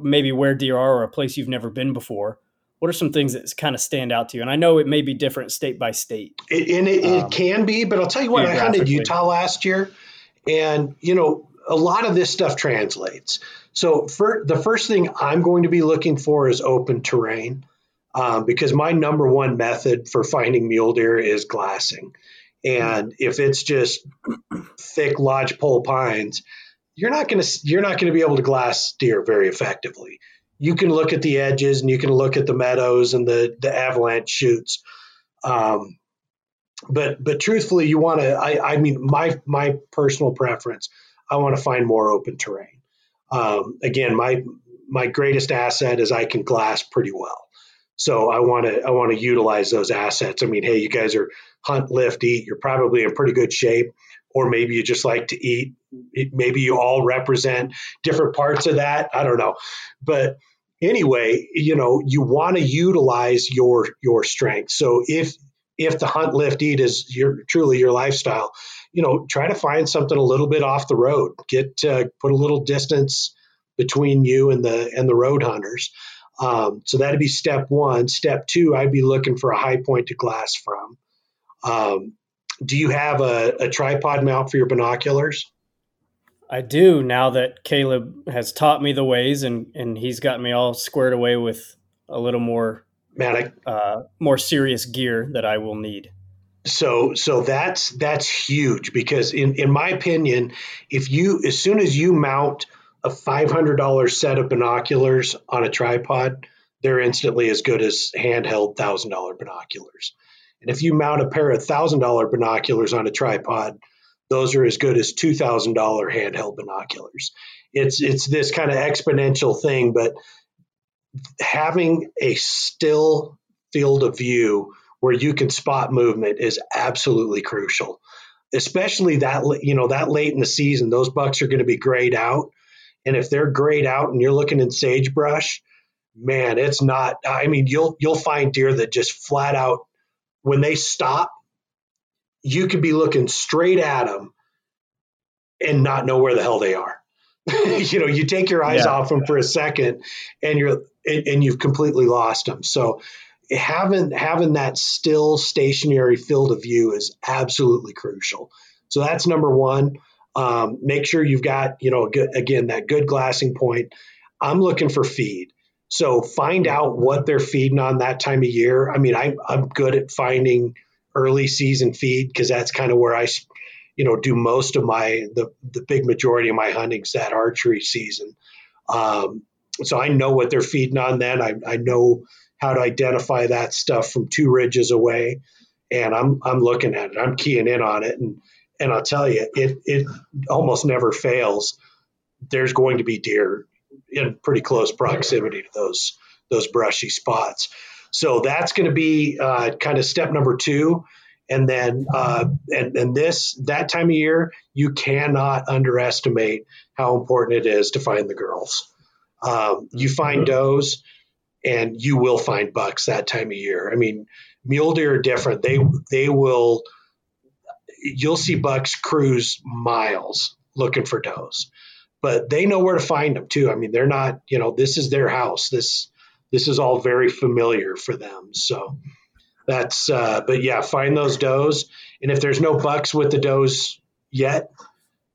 maybe where deer are or a place you've never been before, what are some things that kind of stand out to you? And I know it may be different state by state. It, and it, Um, it can be, but I'll tell you what, I hunted. Utah last year, and you know, a lot of this stuff translates. So, for the first thing I'm going to be looking for is open terrain, um, because my number one method for finding mule deer is glassing, and if it's just thick lodgepole pines, you're not going to you're not going to be able to glass deer very effectively. You can look at the edges and you can look at the meadows and the the avalanche chutes. Um, but but truthfully, you want to. I, I mean, my my personal preference, I want to find more open terrain. Um, again, my my greatest asset is I can glass pretty well, so I want to I want to utilize those assets. I mean, hey, you guys are hunt, lift, eat. You're probably in pretty good shape, or maybe you just like to eat. Maybe you all represent different parts of that. I don't know, but anyway, you know, you want to utilize your your strength. So if if the hunt, lift, eat is your truly your lifestyle, you know, try to find something a little bit off the road. Get uh, put a little distance between you and the and the road hunters. Um, so that'd be step one. Step two, I'd be looking for a high point to glass from. Um, do you have a, a tripod mount for your binoculars? I do now that Kaleb has taught me the ways and and he's got me all squared away with a little more Man, I, uh, more serious gear that I will need. so so that's that's huge because in in my opinion if you as soon as you mount a $500 set of binoculars on a tripod they're instantly as good as handheld $1000 binoculars. And if you mount a pair of $1000 binoculars on a tripod those are as good as $2000 handheld binoculars. It's it's this kind of exponential thing but having a still field of view where you can spot movement is absolutely crucial. Especially that you know that late in the season those bucks are going to be grayed out and if they're grayed out and you're looking in sagebrush man it's not i mean you'll you'll find deer that just flat out when they stop you could be looking straight at them and not know where the hell they are you know you take your eyes Yeah. off them for a second and you're and, and you've completely lost them so having having that still stationary field of view is absolutely crucial So that's number one. Um, make sure you've got, you know, good, again, that good glassing point. I'm looking for feed. So find out what they're feeding on that time of year. I mean, I, I'm good at finding early season feed because that's kind of where I, you know, do most of my the the big majority of my hunting's that archery season. Um, so I know what they're feeding on. Then I, I know how to identify that stuff from two ridges away, and I'm I'm looking at it. I'm keying in on it, and and I'll tell you, it it almost never fails. There's going to be deer in pretty close proximity to those those brushy spots. So that's going to be uh, kind of step number two. And then, uh, and, and this, that time of year, you cannot underestimate how important it is to find the girls. Um, you find does, and you will find bucks that time of year. I mean, mule deer are different. They, they will, you'll see bucks cruise miles looking for does, but they know where to find them too. I mean, they're not, you know, this is their house. This, this is all very familiar for them. So that's, uh, but yeah, find those does. And if there's no bucks with the does yet,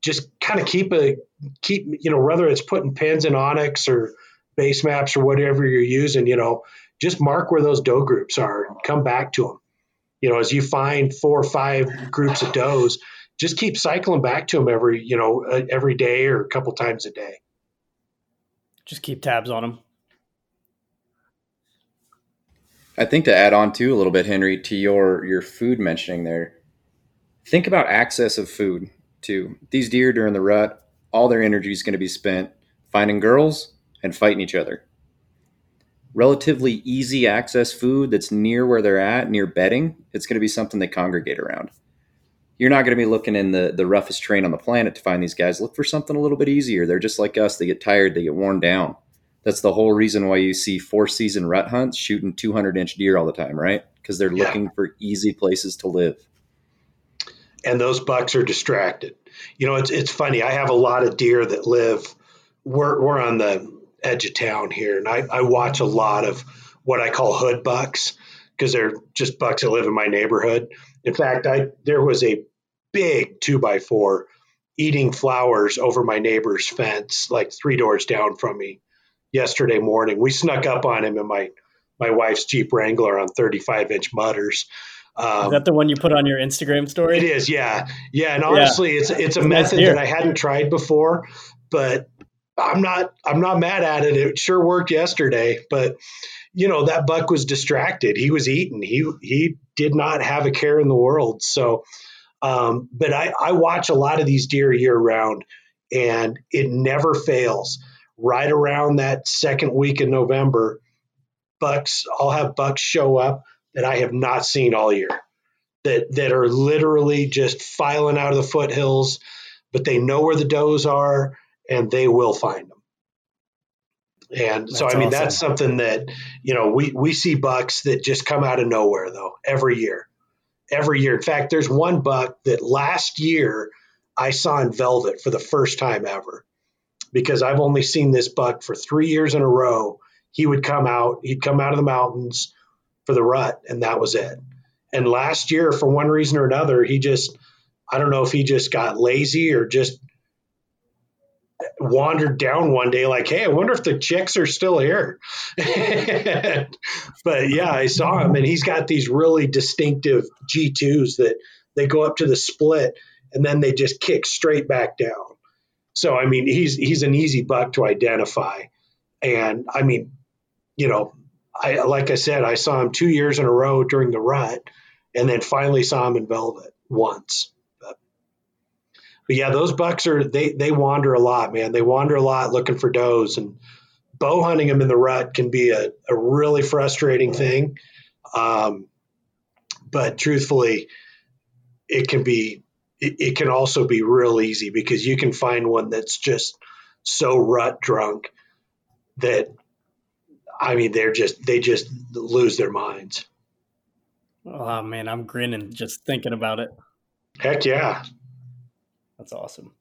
just kind of keep a, keep, you know, whether it's putting pins in onX or base maps or whatever you're using, you know, just mark where those doe groups are and come back to them. You know, as you find four or five groups of does, just keep cycling back to them every, you know, uh, every day or a couple times a day. Just keep tabs on them. I think to add on to a little bit, Henry, to your your food mentioning there, think about access of food too. These deer during the rut, all their energy is going to be spent finding girls and fighting each other. Relatively easy access food that's near where they're at, near bedding, it's going to be something they congregate around. You're not going to be looking in the, the roughest terrain on the planet to find these guys. Look for something a little bit easier. They're just like us. They get tired, they get worn down that's the whole reason why you see four season rut hunts shooting 200 inch deer all the time, right? Because they're yeah. looking for easy places to live. And those bucks are distracted. You know, it's it's funny. I have a lot of deer that live. We're we're on the edge of town here, and I, I watch a lot of what I call hood bucks because they're just bucks that live in my neighborhood. In fact, I there was a big two by four eating flowers over my neighbor's fence, like three doors down from me yesterday morning. We snuck up on him in my my wife's Jeep Wrangler on 35 inch mutters. Um, is that the one you put on your Instagram story? It is, yeah, yeah. And honestly, yeah. it's it's a it's method nice that I hadn't tried before, but I'm not I'm not mad at it. It sure worked yesterday, but you know that buck was distracted. He was eating. He he did not have a care in the world. So, um, but I I watch a lot of these deer year round, and it never fails right around that second week in November, bucks, I'll have bucks show up that I have not seen all year that, that are literally just filing out of the foothills, but they know where the does are and they will find them. And so, I mean, awesome. that's something that, you know, we, we see bucks that just come out of nowhere though, every year, every year. In fact, there's one buck that last year I saw in velvet for the first time ever because I've only seen this buck for three years in a row. He would come out, he'd come out of the mountains for the rut, and that was it. And last year, for one reason or another, he just, I don't know if he just got lazy or just wandered down one day like, hey, I wonder if the chicks are still here. but yeah, I saw him, and he's got these really distinctive G2s that they go up to the split and then they just kick straight back down. So I mean, he's he's an easy buck to identify, and I mean, you know, I like I said, I saw him two years in a row during the rut, and then finally saw him in velvet once. But, yeah, those bucks are they they wander a lot, man. They wander a lot looking for does, and bow hunting them in the rut can be a, a really frustrating thing. Um, but truthfully, it can be it, it can also be real easy because you can find one that's just so rut drunk that I mean they're just they just lose their minds. Oh man, I'm grinning just thinking about it. Heck yeah. That's awesome.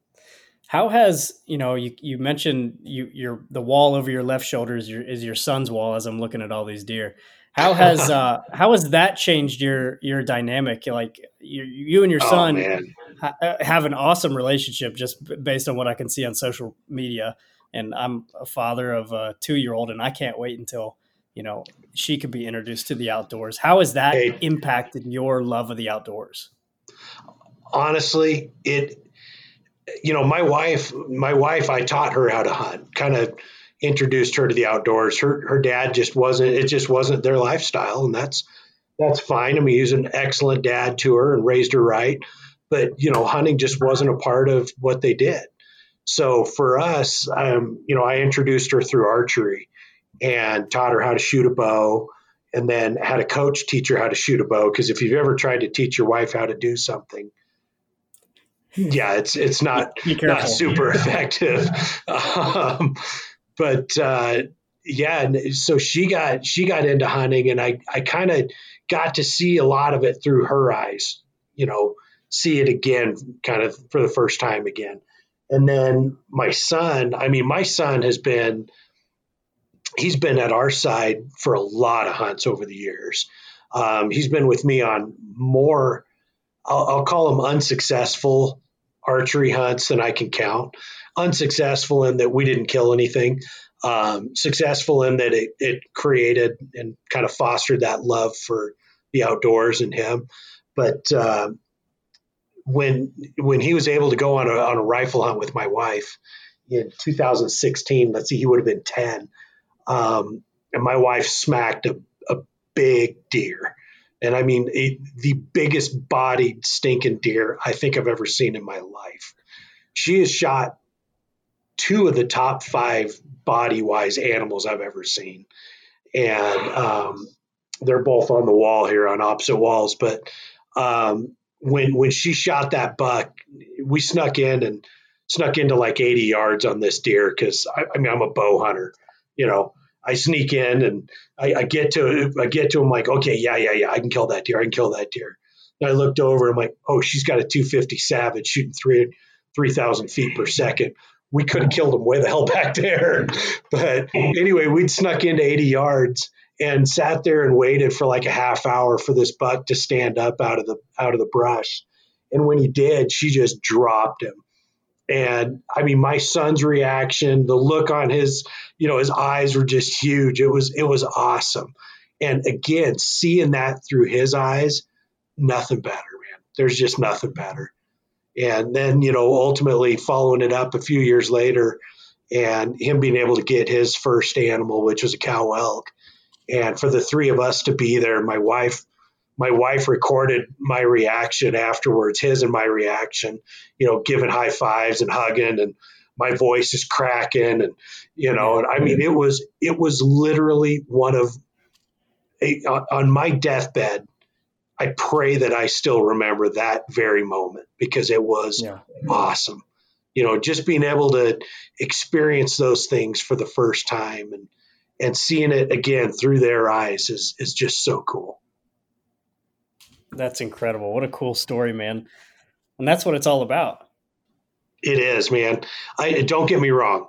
How has you know you, you mentioned you your the wall over your left shoulder is your is your son's wall as I'm looking at all these deer. How has uh how has that changed your your dynamic? Like you, you and your oh, son, ha- have an awesome relationship just based on what I can see on social media. And I'm a father of a two year old, and I can't wait until you know she could be introduced to the outdoors. How has that hey, impacted your love of the outdoors? Honestly, it you know my wife my wife I taught her how to hunt, kind of introduced her to the outdoors. Her her dad just wasn't it just wasn't their lifestyle, and that's that's fine. I mean, he's an excellent dad to her and raised her right, but you know, hunting just wasn't a part of what they did. So for us, um, you know, I introduced her through archery and taught her how to shoot a bow, and then had a coach teach her how to shoot a bow. Because if you've ever tried to teach your wife how to do something, yeah, it's it's not not super effective. um, but uh, yeah, so she got she got into hunting, and I I kind of got to see a lot of it through her eyes. You know, see it again, kind of for the first time again. And then my son, I mean, my son has been he's been at our side for a lot of hunts over the years. Um, he's been with me on more, I'll, I'll, call them unsuccessful archery hunts than I can count. Unsuccessful in that we didn't kill anything, um, successful in that it, it created and kind of fostered that love for the outdoors in him. But uh, when when he was able to go on a, on a rifle hunt with my wife in 2016, let's see, he would have been 10. Um, and my wife smacked a, a big deer. And I mean, the biggest bodied stinking deer I think I've ever seen in my life. She has shot two of the top five body wise animals I've ever seen. And um, they're both on the wall here on opposite walls. But um, when when she shot that buck, we snuck in and snuck into like 80 yards on this deer because I, I, mean I'm a bow hunter, you know. I sneak in and I, I, get to I get to him like okay yeah yeah yeah I can kill that deer I can kill that deer. And I looked over and I'm like oh she's got a 250 Savage shooting three three thousand feet per second we could have killed him way the hell back there. But anyway, we'd snuck into 80 yards and sat there and waited for like a half hour for this buck to stand up out of the out of the brush. And when he did, she just dropped him. And I mean, my son's reaction, the look on his, you know, his eyes were just huge. It was it was awesome. And again, seeing that through his eyes, nothing better, man. There's just nothing better. And then, you know, ultimately following it up a few years later and him being able to get his first animal, which was a cow elk. And for the three of us to be there, my wife, my wife recorded my reaction afterwards, his and my reaction, you know, giving high fives and hugging and my voice is cracking and you know and i mean it was it was literally one of a, on my deathbed I pray that I still remember that very moment because it was yeah. awesome. You know, just being able to experience those things for the first time and and seeing it again through their eyes is is just so cool. That's incredible. What a cool story, man. And that's what it's all about. It is, man. I don't get me wrong.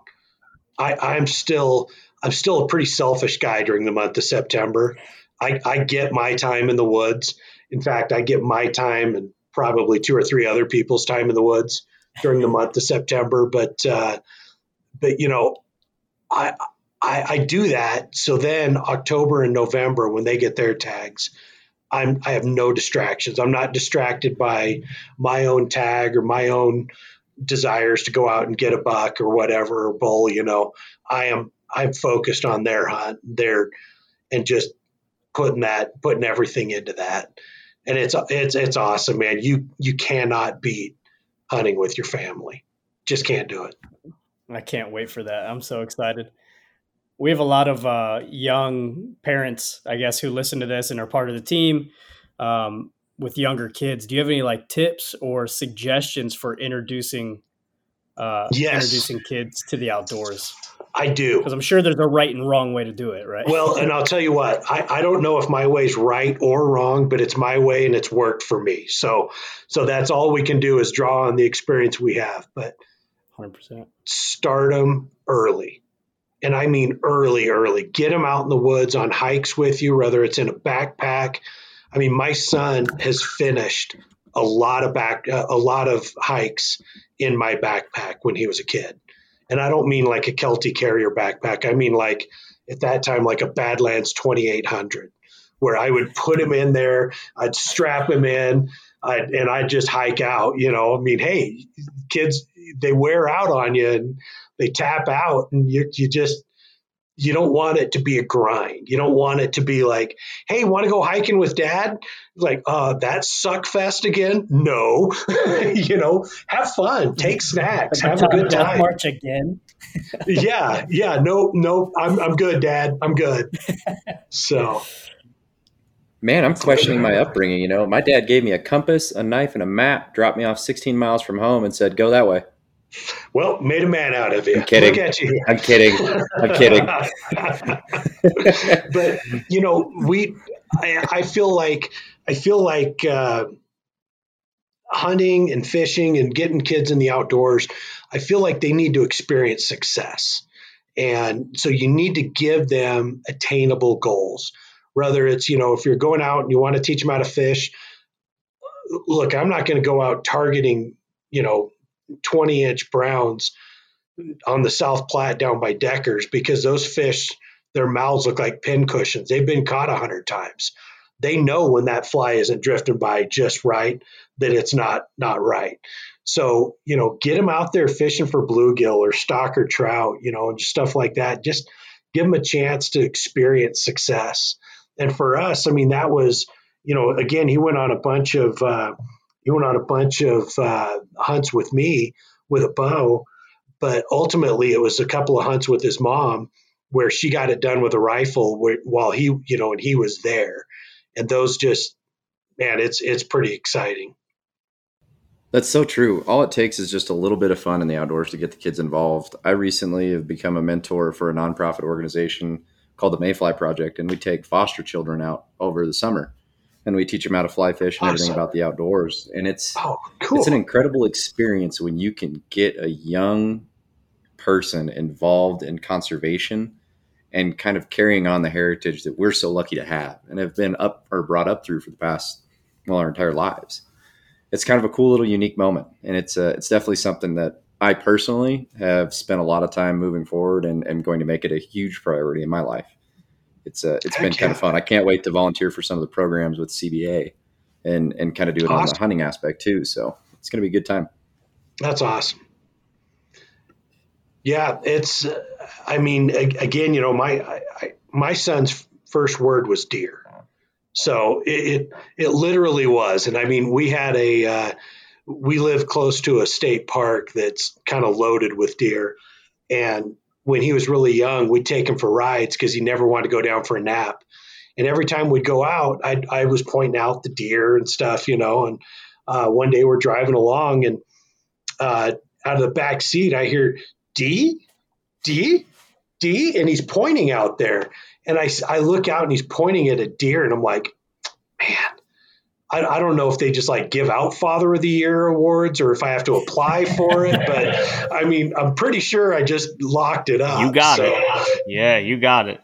I, I'm still I'm still a pretty selfish guy during the month of September. I, I get my time in the woods in fact, I get my time and probably two or three other people's time in the woods during the month of September. But uh, but you know, I, I I do that. So then October and November when they get their tags, I'm I have no distractions. I'm not distracted by my own tag or my own desires to go out and get a buck or whatever or bull. You know, I am I'm focused on their hunt, their and just putting that putting everything into that and it's it's it's awesome, man. You you cannot beat hunting with your family. Just can't do it. I can't wait for that. I'm so excited. We have a lot of uh, young parents, I guess, who listen to this and are part of the team um, with younger kids. Do you have any like tips or suggestions for introducing uh, yes. introducing kids to the outdoors? I do. Because I'm sure there's a right and wrong way to do it, right? Well, and I'll tell you what, I, I don't know if my way's right or wrong, but it's my way and it's worked for me. So so that's all we can do is draw on the experience we have. But 100%. Start them early. And I mean early, early. Get them out in the woods on hikes with you, whether it's in a backpack. I mean, my son has finished a lot of back uh, a lot of hikes in my backpack when he was a kid. And I don't mean like a Kelty carrier backpack. I mean like at that time like a Badlands 2800 where I would put him in there, I'd strap him in, I'd, and I'd just hike out. You know, I mean, hey, kids, they wear out on you and they tap out, and you you just you don't want it to be a grind. You don't want it to be like, hey, want to go hiking with dad? Like, uh, that suck fest again? No. you know, have fun, take snacks, have a good time. March again. yeah, yeah. No, no, I'm I'm good, Dad. I'm good. So Man, I'm questioning my upbringing. You know, my dad gave me a compass, a knife, and a map, dropped me off 16 miles from home, and said, "Go that way." Well, made a man out of you. I'm kidding. Look at you. I'm kidding. I'm kidding. but you know, we. I, I, feel like I feel like uh, hunting and fishing and getting kids in the outdoors. I feel like they need to experience success, and so you need to give them attainable goals. Whether it's you know if you're going out and you want to teach them how to fish. Look, I'm not going to go out targeting you know 20 inch browns on the South Platte down by Deckers because those fish, their mouths look like pin cushions. They've been caught a hundred times. They know when that fly isn't drifting by just right that it's not not right. So you know, get them out there fishing for bluegill or stock or trout, you know, and stuff like that. Just give them a chance to experience success. And for us, I mean, that was you know, again, he went on a bunch of uh, he went on a bunch of uh, hunts with me with a bow, but ultimately it was a couple of hunts with his mom where she got it done with a rifle while he, you know, and he was there, and those just, man, it's it's pretty exciting. That's so true. All it takes is just a little bit of fun in the outdoors to get the kids involved. I recently have become a mentor for a nonprofit organization called the Mayfly Project, and we take foster children out over the summer and we teach them how to fly fish and everything about the outdoors. And it's oh, cool. it's an incredible experience when you can get a young person involved in conservation and kind of carrying on the heritage that we're so lucky to have and have been up or brought up through for the past well our entire lives. It's kind of a cool little unique moment, and it's uh, it's definitely something that I personally have spent a lot of time moving forward and am going to make it a huge priority in my life it's uh, it's Heck been yeah. kind of fun. I can't wait to volunteer for some of the programs with CBA and and kind of do it awesome. on the hunting aspect too. So it's going to be a good time. That's awesome. Yeah, it's. I mean, again, you know, my I, my son's first word was deer, so it, it, it literally was. And I mean, we had a uh, we live close to a state park that's kind of loaded with deer, and when he was really young, we'd take him for rides because he never wanted to go down for a nap. And every time we'd go out, I, I was pointing out the deer and stuff, you know. And uh, one day we're driving along, and uh, out of the back seat, I hear D, D, D, and he's pointing out there. And I, I look out and he's pointing at a deer, and I'm like, man, I, I, don't know if they just like give out Father of the Year awards or if I have to apply for it, but I mean, I'm pretty sure I just locked it up. You got so. it. Yeah, you got it.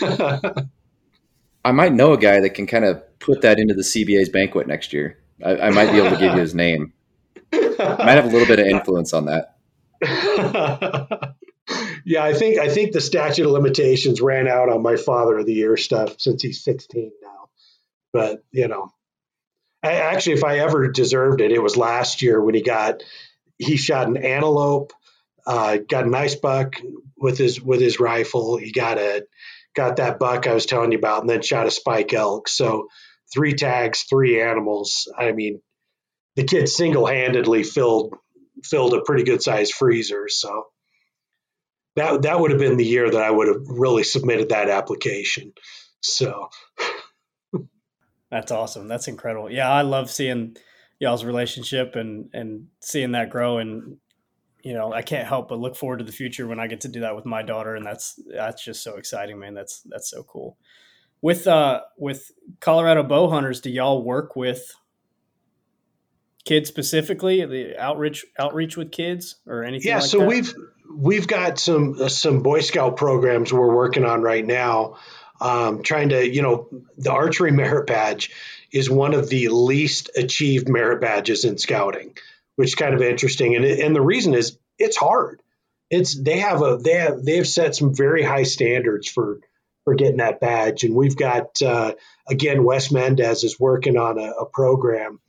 I might know a guy that can kind of put that into the CBA's banquet next year. I, I might be able to give you his name. I might have a little bit of influence on that. yeah, I think I think the statute of limitations ran out on my Father of the Year stuff since he's 16 now. But you know, actually, if I ever deserved it, it was last year when he got he shot an antelope, uh, got a nice buck with his with his rifle. He got a got that buck I was telling you about, and then shot a spike elk. So three tags, three animals. I mean, the kid single handedly filled filled a pretty good sized freezer. So that that would have been the year that I would have really submitted that application. So that's awesome. That's incredible. Yeah, I love seeing y'all's relationship and and seeing that grow and you know, I can't help but look forward to the future when I get to do that with my daughter and that's that's just so exciting, man. That's that's so cool. With uh with Colorado bow hunters, do y'all work with kids specifically, the outreach outreach with kids or anything Yeah, like so that? we've we've got some uh, some Boy Scout programs we're working on right now um, trying to, you know, the archery merit badge is one of the least achieved merit badges in scouting, which is kind of interesting. And and the reason is it's hard. It's they have a they have they have set some very high standards for for getting that badge, and we've got uh, again Wes Mendez is working on a, a program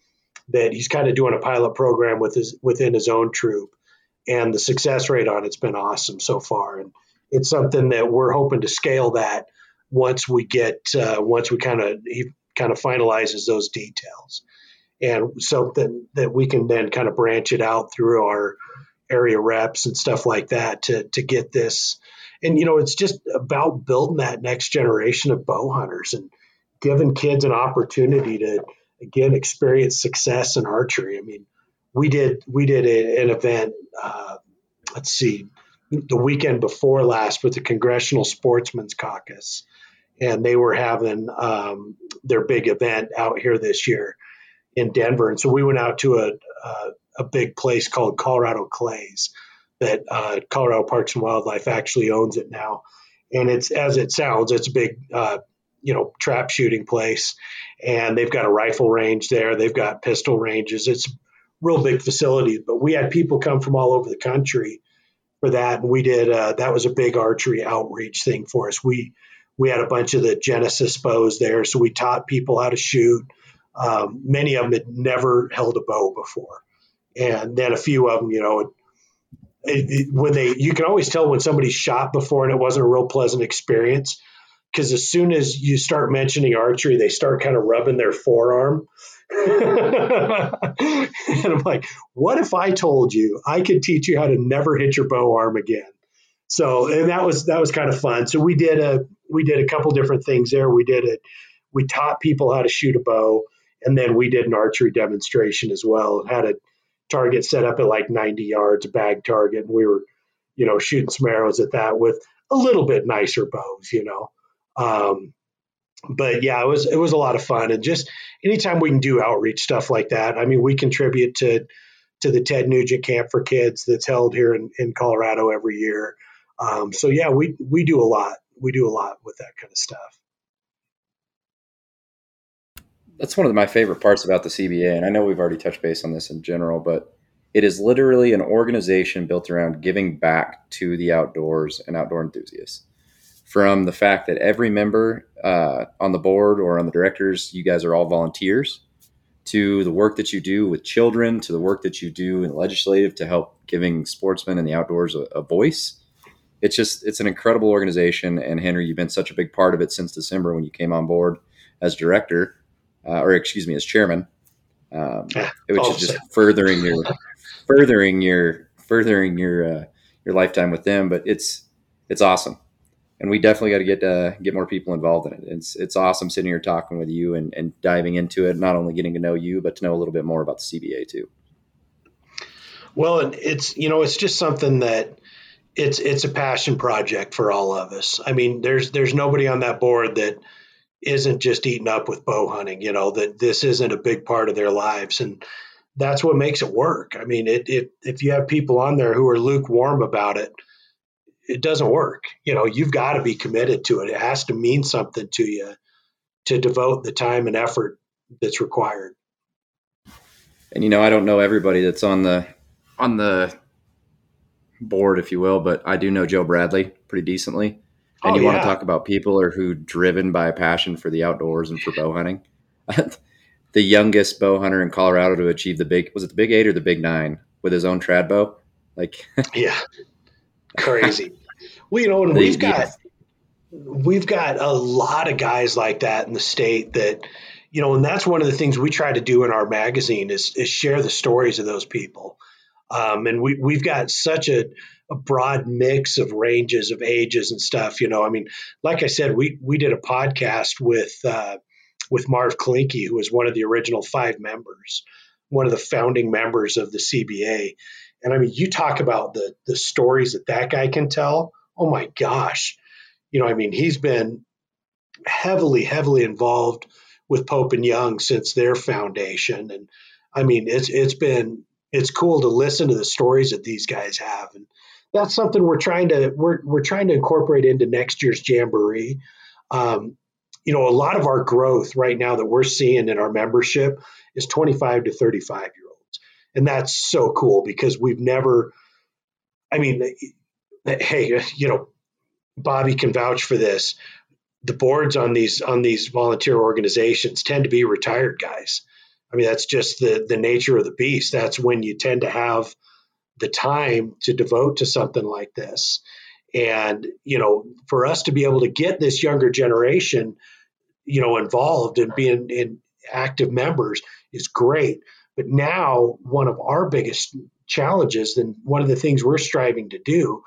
that he's kind of doing a pilot program with his within his own troop, and the success rate on it's been awesome so far, and it's something that we're hoping to scale that once we get uh, once we kind of he kind of finalizes those details, and something that we can then kind of branch it out through our area reps and stuff like that to to get this. And you know, it's just about building that next generation of bow hunters and giving kids an opportunity to again experience success in archery. I mean, we did we did a, an event. Uh, let's see, the weekend before last with the Congressional Sportsmen's Caucus, and they were having um, their big event out here this year in Denver. And so we went out to a a, a big place called Colorado Clays that uh, Colorado Parks and Wildlife actually owns it now, and it's as it sounds. It's a big uh, you know trap shooting place, and they've got a rifle range there. They've got pistol ranges. It's real big facility. But we had people come from all over the country for that, and we did. Uh, that was a big archery outreach thing for us. We we had a bunch of the Genesis bows there, so we taught people how to shoot. Um, many of them had never held a bow before, and then a few of them, you know, it, it, when they you can always tell when somebody shot before and it wasn't a real pleasant experience because as soon as you start mentioning archery, they start kind of rubbing their forearm. and I'm like, what if I told you I could teach you how to never hit your bow arm again? So, and that was that was kind of fun. So we did a we did a couple different things there. We did it. We taught people how to shoot a bow, and then we did an archery demonstration as well. Had a target set up at like 90 yards, bag target, and we were, you know, shooting some arrows at that with a little bit nicer bows, you know. Um, but yeah, it was it was a lot of fun, and just anytime we can do outreach stuff like that. I mean, we contribute to to the Ted Nugent Camp for Kids that's held here in, in Colorado every year. Um, so yeah, we we do a lot. We do a lot with that kind of stuff. That's one of my favorite parts about the CBA, and I know we've already touched base on this in general, but it is literally an organization built around giving back to the outdoors and outdoor enthusiasts from the fact that every member uh, on the board or on the directors, you guys are all volunteers, to the work that you do with children, to the work that you do in legislative to help giving sportsmen and the outdoors a, a voice. It's just it's an incredible organization, and Henry, you've been such a big part of it since December when you came on board as director, uh, or excuse me, as chairman. Um, which is just furthering your furthering your furthering your uh, your lifetime with them. But it's it's awesome and we definitely got to get uh, get more people involved in it. It's it's awesome sitting here talking with you and, and diving into it, not only getting to know you, but to know a little bit more about the CBA too. Well, it's you know it's just something that it's it's a passion project for all of us. I mean, there's there's nobody on that board that isn't just eaten up with bow hunting. You know that this isn't a big part of their lives, and that's what makes it work. I mean, it, it if you have people on there who are lukewarm about it it doesn't work. You know, you've got to be committed to it. It has to mean something to you to devote the time and effort that's required. And you know, I don't know everybody that's on the on the board, if you will, but I do know Joe Bradley pretty decently. And oh, you yeah. want to talk about people or who driven by a passion for the outdoors and for bow hunting. the youngest bow hunter in Colorado to achieve the big was it the big eight or the big nine with his own trad bow? Like yeah crazy. well, you know, and we've got we've got a lot of guys like that in the state that you know, and that's one of the things we try to do in our magazine is is share the stories of those people. Um, and we we've got such a, a broad mix of ranges of ages and stuff. You know, I mean, like I said, we we did a podcast with uh, with Marv Klinke, who was one of the original five members, one of the founding members of the CBA, and I mean, you talk about the the stories that that guy can tell. Oh my gosh, you know, I mean, he's been heavily, heavily involved with Pope and Young since their foundation, and I mean, it's it's been it's cool to listen to the stories that these guys have, and that's something we're trying to we're we're trying to incorporate into next year's jamboree. Um, you know, a lot of our growth right now that we're seeing in our membership is 25 to 35 year. And that's so cool because we've never, I mean, hey, you know, Bobby can vouch for this. The boards on these on these volunteer organizations tend to be retired guys. I mean, that's just the the nature of the beast. That's when you tend to have the time to devote to something like this. And, you know, for us to be able to get this younger generation, you know, involved and being in active members is great. But now one of our biggest challenges and one of the things we're striving to do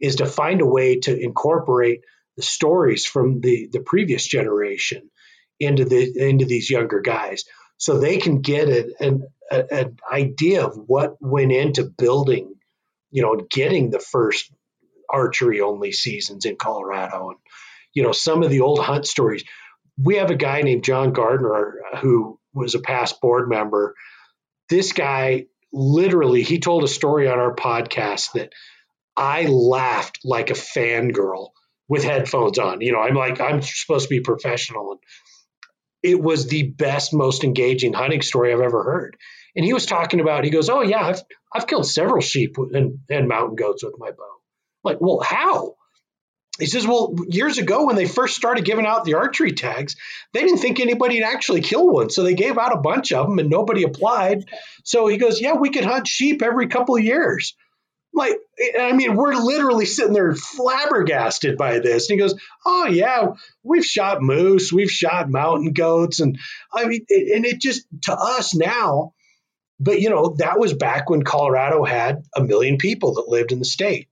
is to find a way to incorporate the stories from the, the previous generation into the into these younger guys. So they can get an, an idea of what went into building you know getting the first archery only seasons in colorado. And you know some of the old hunt stories. We have a guy named john gardner who was a past board member this guy literally he told a story on our podcast that I laughed like a fangirl with headphones on. You know, I'm like, I'm supposed to be professional. And it was the best, most engaging hunting story I've ever heard. And he was talking about, he goes, Oh, yeah, I've, I've killed several sheep and, and mountain goats with my bow. I'm like, well, how? He says, Well, years ago, when they first started giving out the archery tags, they didn't think anybody'd actually kill one. So they gave out a bunch of them and nobody applied. So he goes, Yeah, we could hunt sheep every couple of years like eh, i mean we're literally sitting there flabbergasted by this and he goes oh yeah we've shot moose we've shot mountain goats and i mean and it just to us now but you know that was back when colorado had a million people that lived in the state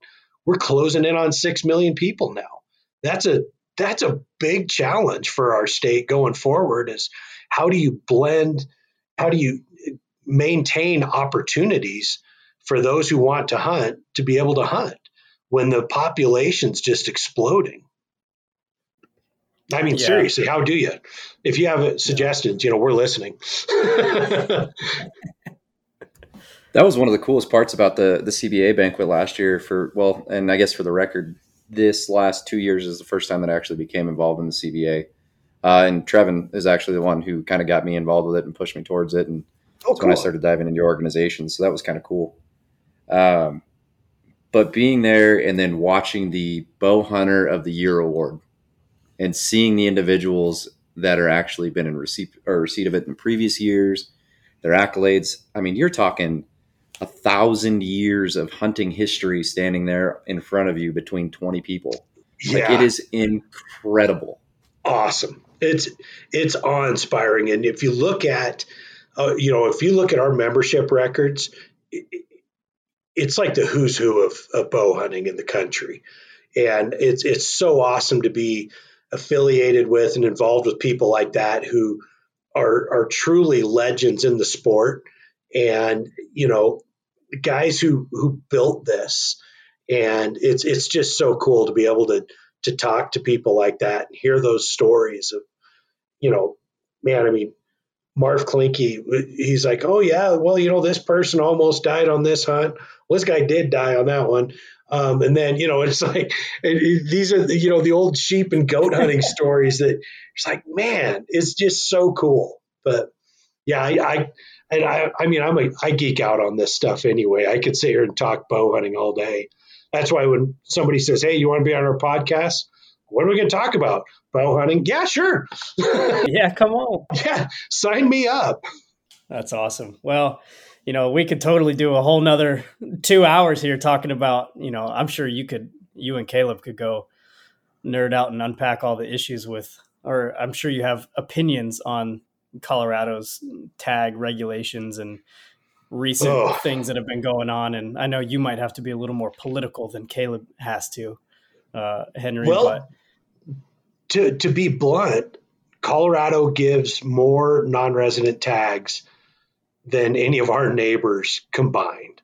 we're closing in on 6 million people now that's a that's a big challenge for our state going forward is how do you blend how do you maintain opportunities for those who want to hunt to be able to hunt when the population's just exploding. I mean, yeah. seriously, how do you? If you have suggestions, you know, we're listening. that was one of the coolest parts about the the CBA banquet last year. For well, and I guess for the record, this last two years is the first time that I actually became involved in the CBA. Uh, and Trevin is actually the one who kind of got me involved with it and pushed me towards it. And oh, that's cool. when I started diving into organizations. So that was kind of cool. Um, but being there and then watching the bow hunter of the year award and seeing the individuals that are actually been in receipt or receipt of it in previous years, their accolades. I mean, you're talking a thousand years of hunting history standing there in front of you between 20 people. Yeah. Like it is incredible. Awesome. It's it's awe inspiring. And if you look at, uh, you know, if you look at our membership records, it, it's like the who's who of, of bow hunting in the country. And it's it's so awesome to be affiliated with and involved with people like that who are are truly legends in the sport and you know guys who who built this and it's it's just so cool to be able to to talk to people like that and hear those stories of you know man i mean Marv Klinke, he's like, oh yeah, well you know this person almost died on this hunt. Well, this guy did die on that one. Um, and then you know it's like it, these are the, you know the old sheep and goat hunting stories that it's like man, it's just so cool. But yeah, I, I and I, I mean I'm a I geek out on this stuff anyway. I could sit here and talk bow hunting all day. That's why when somebody says, "Hey, you want to be on our podcast?" What are we going to talk about? Bow hunting? Yeah, sure. yeah, come on. Yeah, sign me up. That's awesome. Well, you know, we could totally do a whole nother two hours here talking about, you know, I'm sure you could, you and Kaleb could go nerd out and unpack all the issues with, or I'm sure you have opinions on Colorado's tag regulations and recent oh. things that have been going on. And I know you might have to be a little more political than Kaleb has to, uh, Henry. Well, but to to be blunt, Colorado gives more non-resident tags than any of our neighbors combined.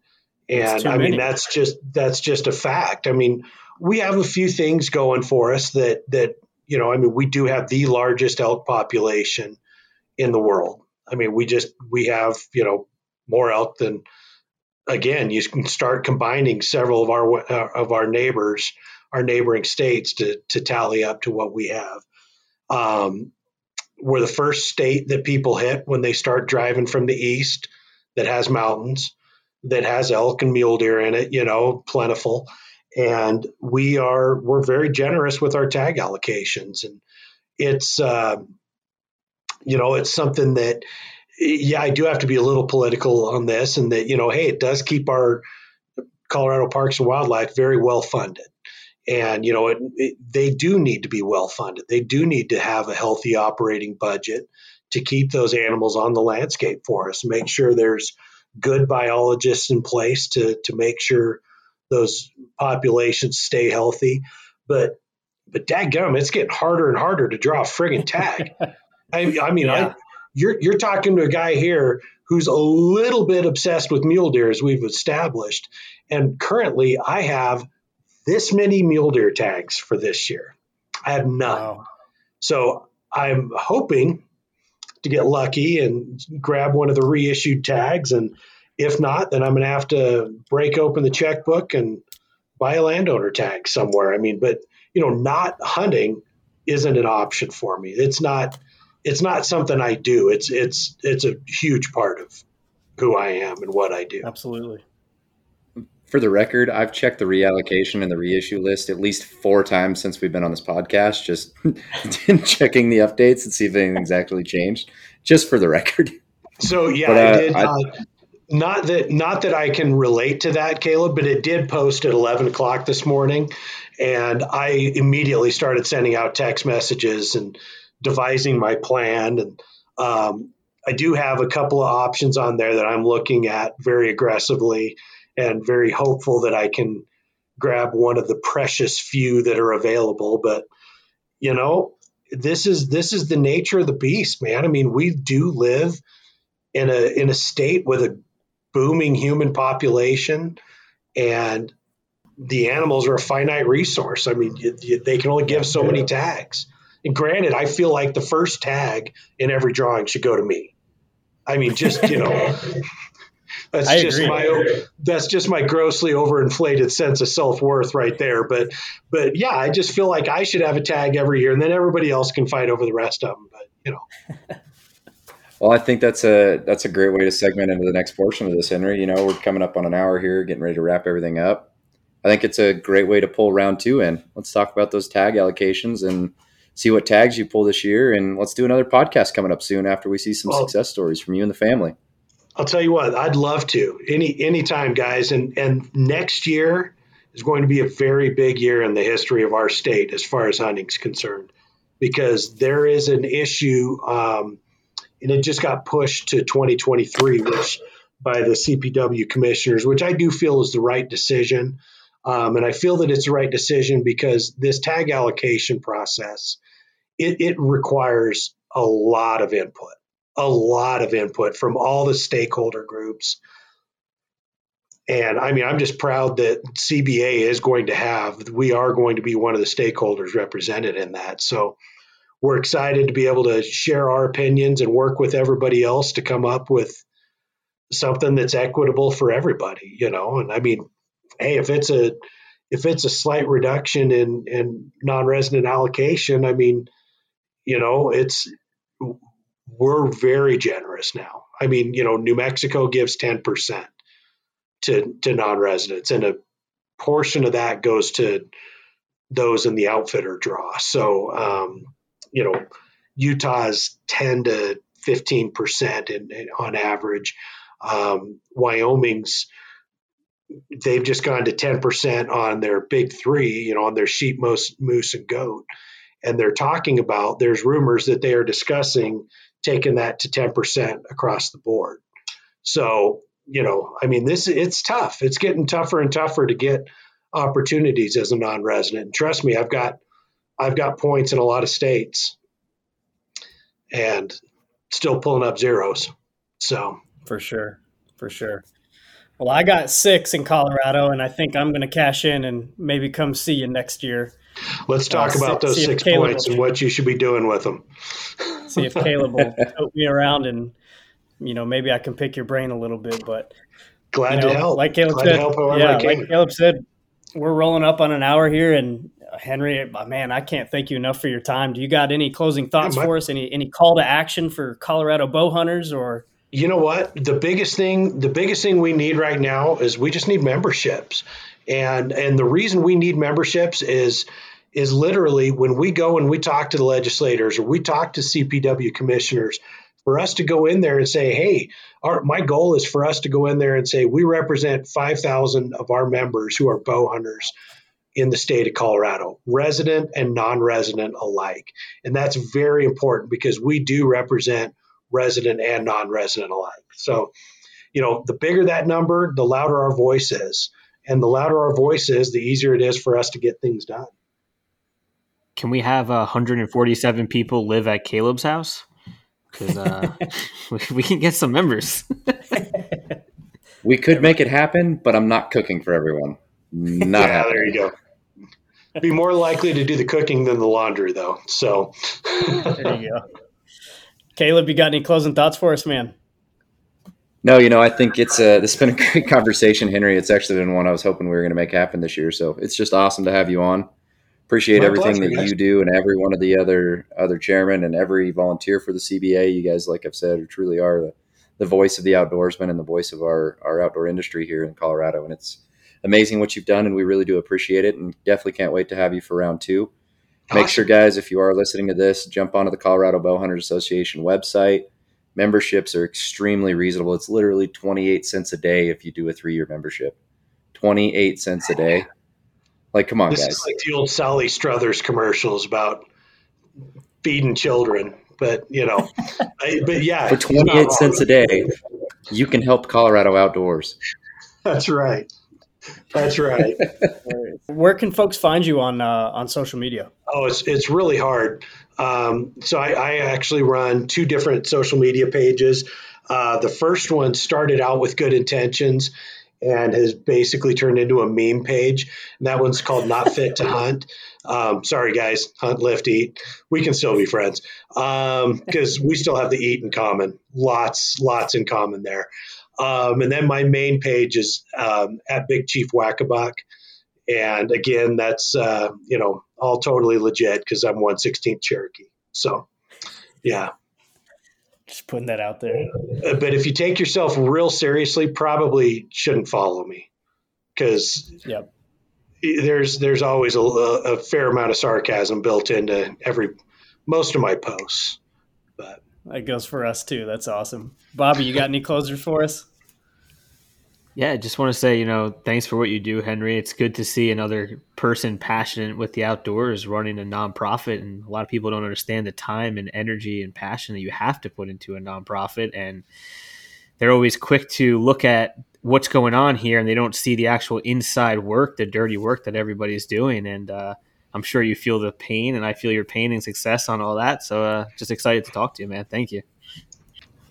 And I mean that's just that's just a fact. I mean, we have a few things going for us that that you know, I mean, we do have the largest elk population in the world. I mean, we just we have, you know, more elk than again, you can start combining several of our uh, of our neighbors our neighboring states to to tally up to what we have. Um, we're the first state that people hit when they start driving from the east that has mountains, that has elk and mule deer in it, you know, plentiful. And we are we're very generous with our tag allocations, and it's uh, you know it's something that yeah I do have to be a little political on this, and that you know hey it does keep our Colorado Parks and Wildlife very well funded. And you know it, it, they do need to be well funded. They do need to have a healthy operating budget to keep those animals on the landscape for us make sure there's good biologists in place to to make sure those populations stay healthy. But but dadgum, it's getting harder and harder to draw a friggin' tag I, I mean yeah. I, you're you're talking to a guy here who's a little bit obsessed with mule deer as we've established and currently i have this many mule deer tags for this year. I have none. Wow. So I'm hoping to get lucky and grab one of the reissued tags. And if not, then I'm going to have to break open the checkbook and buy a landowner tag somewhere. I mean, but you know, not hunting isn't an option for me. It's not. It's not something I do. It's it's it's a huge part of who I am and what I do. Absolutely for the record, I've checked the reallocation and the reissue list at least four times since we've been on this podcast, just checking the updates and see if anything's actually changed. Just for the record. So yeah, but, uh, I did. I, uh, not that not that I can relate to that, Kaleb, but it did post at eleven o'clock this morning, and I immediately started sending out text messages and devising my plan. And um, I do have a couple of options on there that I'm looking at very aggressively and very hopeful that I can grab one of the precious few that are available. But you know, this is this is the nature of the beast, man. I mean, we do live in a in a state with a booming human population, and the animals are a finite resource. I mean, you, you, they can only give so many tags. And granted, I feel like the first tag in every drawing should go to me. I mean, just you know, That's I just agree. my that's just my grossly overinflated sense of self worth right there. But but yeah, I just feel like I should have a tag every year, and then everybody else can fight over the rest of them. But you know. Well, I think that's a that's a great way to segment into the next portion of this, Henry. You know, we're coming up on an hour here, getting ready to wrap everything up. I think it's a great way to pull round two in. Let's talk about those tag allocations and see what tags you pull this year, and let's do another podcast coming up soon after we see some well, success stories from you and the family. I'll tell you what, I'd love to. Any anytime, guys. And and next year is going to be a very big year in the history of our state as far as hunting's concerned, because there is an issue, um, and it just got pushed to 2023, which by the CPW commissioners, which I do feel is the right decision. Um, and I feel that it's the right decision because this tag allocation process, it, it requires a lot of input a lot of input from all the stakeholder groups. And I mean, I'm just proud that CBA is going to have, we are going to be one of the stakeholders represented in that. So we're excited to be able to share our opinions and work with everybody else to come up with something that's equitable for everybody, you know. And I mean, hey, if it's a if it's a slight reduction in in non-resident allocation, I mean, you know, it's we're very generous now. I mean, you know, New Mexico gives 10% to, to non-residents and a portion of that goes to those in the outfitter draw. So, um, you know, Utah's 10 to 15% in, in on average. Um, Wyoming's, they've just gone to 10% on their big three, you know, on their sheep, moose, moose and goat. And they're talking about, there's rumors that they are discussing taking that to 10% across the board. So, you know, I mean, this it's tough. It's getting tougher and tougher to get opportunities as a non-resident. And trust me, I've got I've got points in a lot of states and still pulling up zeros. So, for sure. For sure. Well, I got 6 in Colorado and I think I'm going to cash in and maybe come see you next year. Let's talk uh, about see, those see 6 points and what you should be doing with them see if Kaleb will tote me around and you know maybe I can pick your brain a little bit. But glad you know, to help. Like Kaleb glad said, yeah, like Kaleb said, we're rolling up on an hour here, and uh, Henry, uh, man, I can't thank you enough for your time. Do you got any closing thoughts yeah, my- for us? Any any call to action for Colorado bow hunters or? You know what? The biggest thing, the biggest thing we need right now is we just need memberships, and and the reason we need memberships is is literally when we go and we talk to the legislators or we talk to CPW commissioners, for us to go in there and say, hey, our, my goal is for us to go in there and say, we represent 5,000 of our members who are bow hunters in the state of Colorado, resident and non resident alike. And that's very important because we do represent resident and non resident alike. So, you know, the bigger that number, the louder our voice is. And the louder our voice is, the easier it is for us to get things done. Can we have uh, 147 people live at Kaleb's house? because uh, we, can get some members. we could make it happen, but I'm not cooking for everyone. Not yeah, happening. there you go. Be more likely to do the cooking than the laundry, though. So there you go. Kaleb, you got any closing thoughts for us, man? No, you know, I think it's a, this has been a great conversation, Henry. It's actually been one I was hoping we were going to make happen this year. So it's just awesome to have you on appreciate My everything pleasure, that guys. you do and every one of the other other chairmen and every volunteer for the CBA. You guys, like I've said, truly are the, the voice of the outdoorsman and the voice of our, our outdoor industry here in Colorado. And it's amazing what you've done, and we really do appreciate it. And definitely can't wait to have you for round two. Awesome. Make sure, guys, if you are listening to this, jump onto the Colorado Bowhunters Association website. Memberships are extremely reasonable. It's literally 28 cents a day if you do a three year membership. 28 cents a day. Like, come on, this guys. Is like the old Sally Struthers commercials about feeding children. But you know, I, but yeah, for twenty eight cents a day, you can help Colorado outdoors. That's right. That's right. Where can folks find you on uh, on social media? Oh, it's it's really hard. Um, so I, I, actually run two different social media pages. Uh, the first one started out with good intentions, and has basically turned into a meme page. And that one's called Not Fit to Hunt. Um, sorry, guys, hunt, lift, eat. We can still be friends because um, we still have the eat in common. Lots, lots in common there. Um, and then my main page is um, at Big Chief Wackabuck. And again, that's, uh, you know, all totally legit because I'm 116th Cherokee. So, yeah. Just putting that out there. Uh, but if you take yourself real seriously, probably shouldn't follow me because yep. there's there's always a, a, fair amount of sarcasm built into every most of my posts. But that goes for us too. That's awesome, Bobby. You got any closers for us? Yeah, I just want to say, you know, thanks for what you do, Henry. It's good to see another person passionate with the outdoors running a nonprofit. And a lot of people don't understand the time and energy and passion that you have to put into a nonprofit. And they're always quick to look at what's going on here and they don't see the actual inside work, the dirty work that everybody's doing. And uh, I'm sure you feel the pain, and I feel your pain and success on all that. So uh, just excited to talk to you, man. Thank you.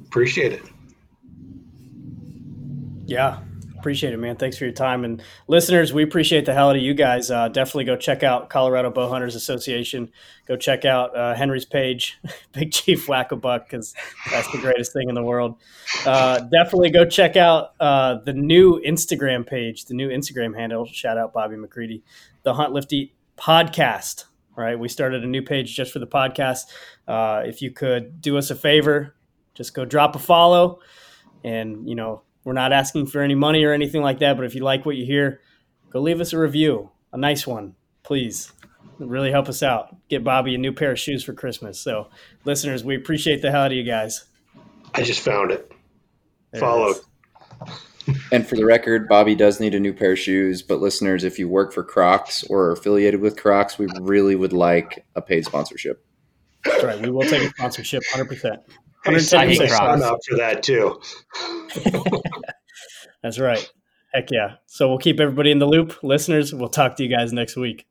Appreciate it. Yeah, Appreciate it, man. Thanks for your time. And listeners, we appreciate the hell out of you guys. Uh, definitely go check out Colorado Bow Hunters Association. Go check out uh, Henry's page, Big Chief Wackabuck, because that's the greatest thing in the world. Uh, definitely go check out uh, the new Instagram page, the new Instagram handle. Shout out Bobby McCready, the Hunt Lift Eat podcast. Right, we started a new page just for the podcast. Uh, if you could do us a favor, just go drop a follow, and you know we're not asking for any money or anything like that, but if you like what you hear, go leave us a review, a nice one, please. It'll really help us out. Get Bobby a new pair of shoes for Christmas. So, listeners, we appreciate the hell out of you guys. I just found it. There Followed. It and for the record, Bobby does need a new pair of shoes. But listeners, if you work for Crocs or are affiliated with Crocs, we really would like a paid sponsorship. That's right. We will take a sponsorship 100%. I sign up for that too. That's right. Heck yeah. So we'll keep everybody in the loop. Listeners, we'll talk to you guys next week.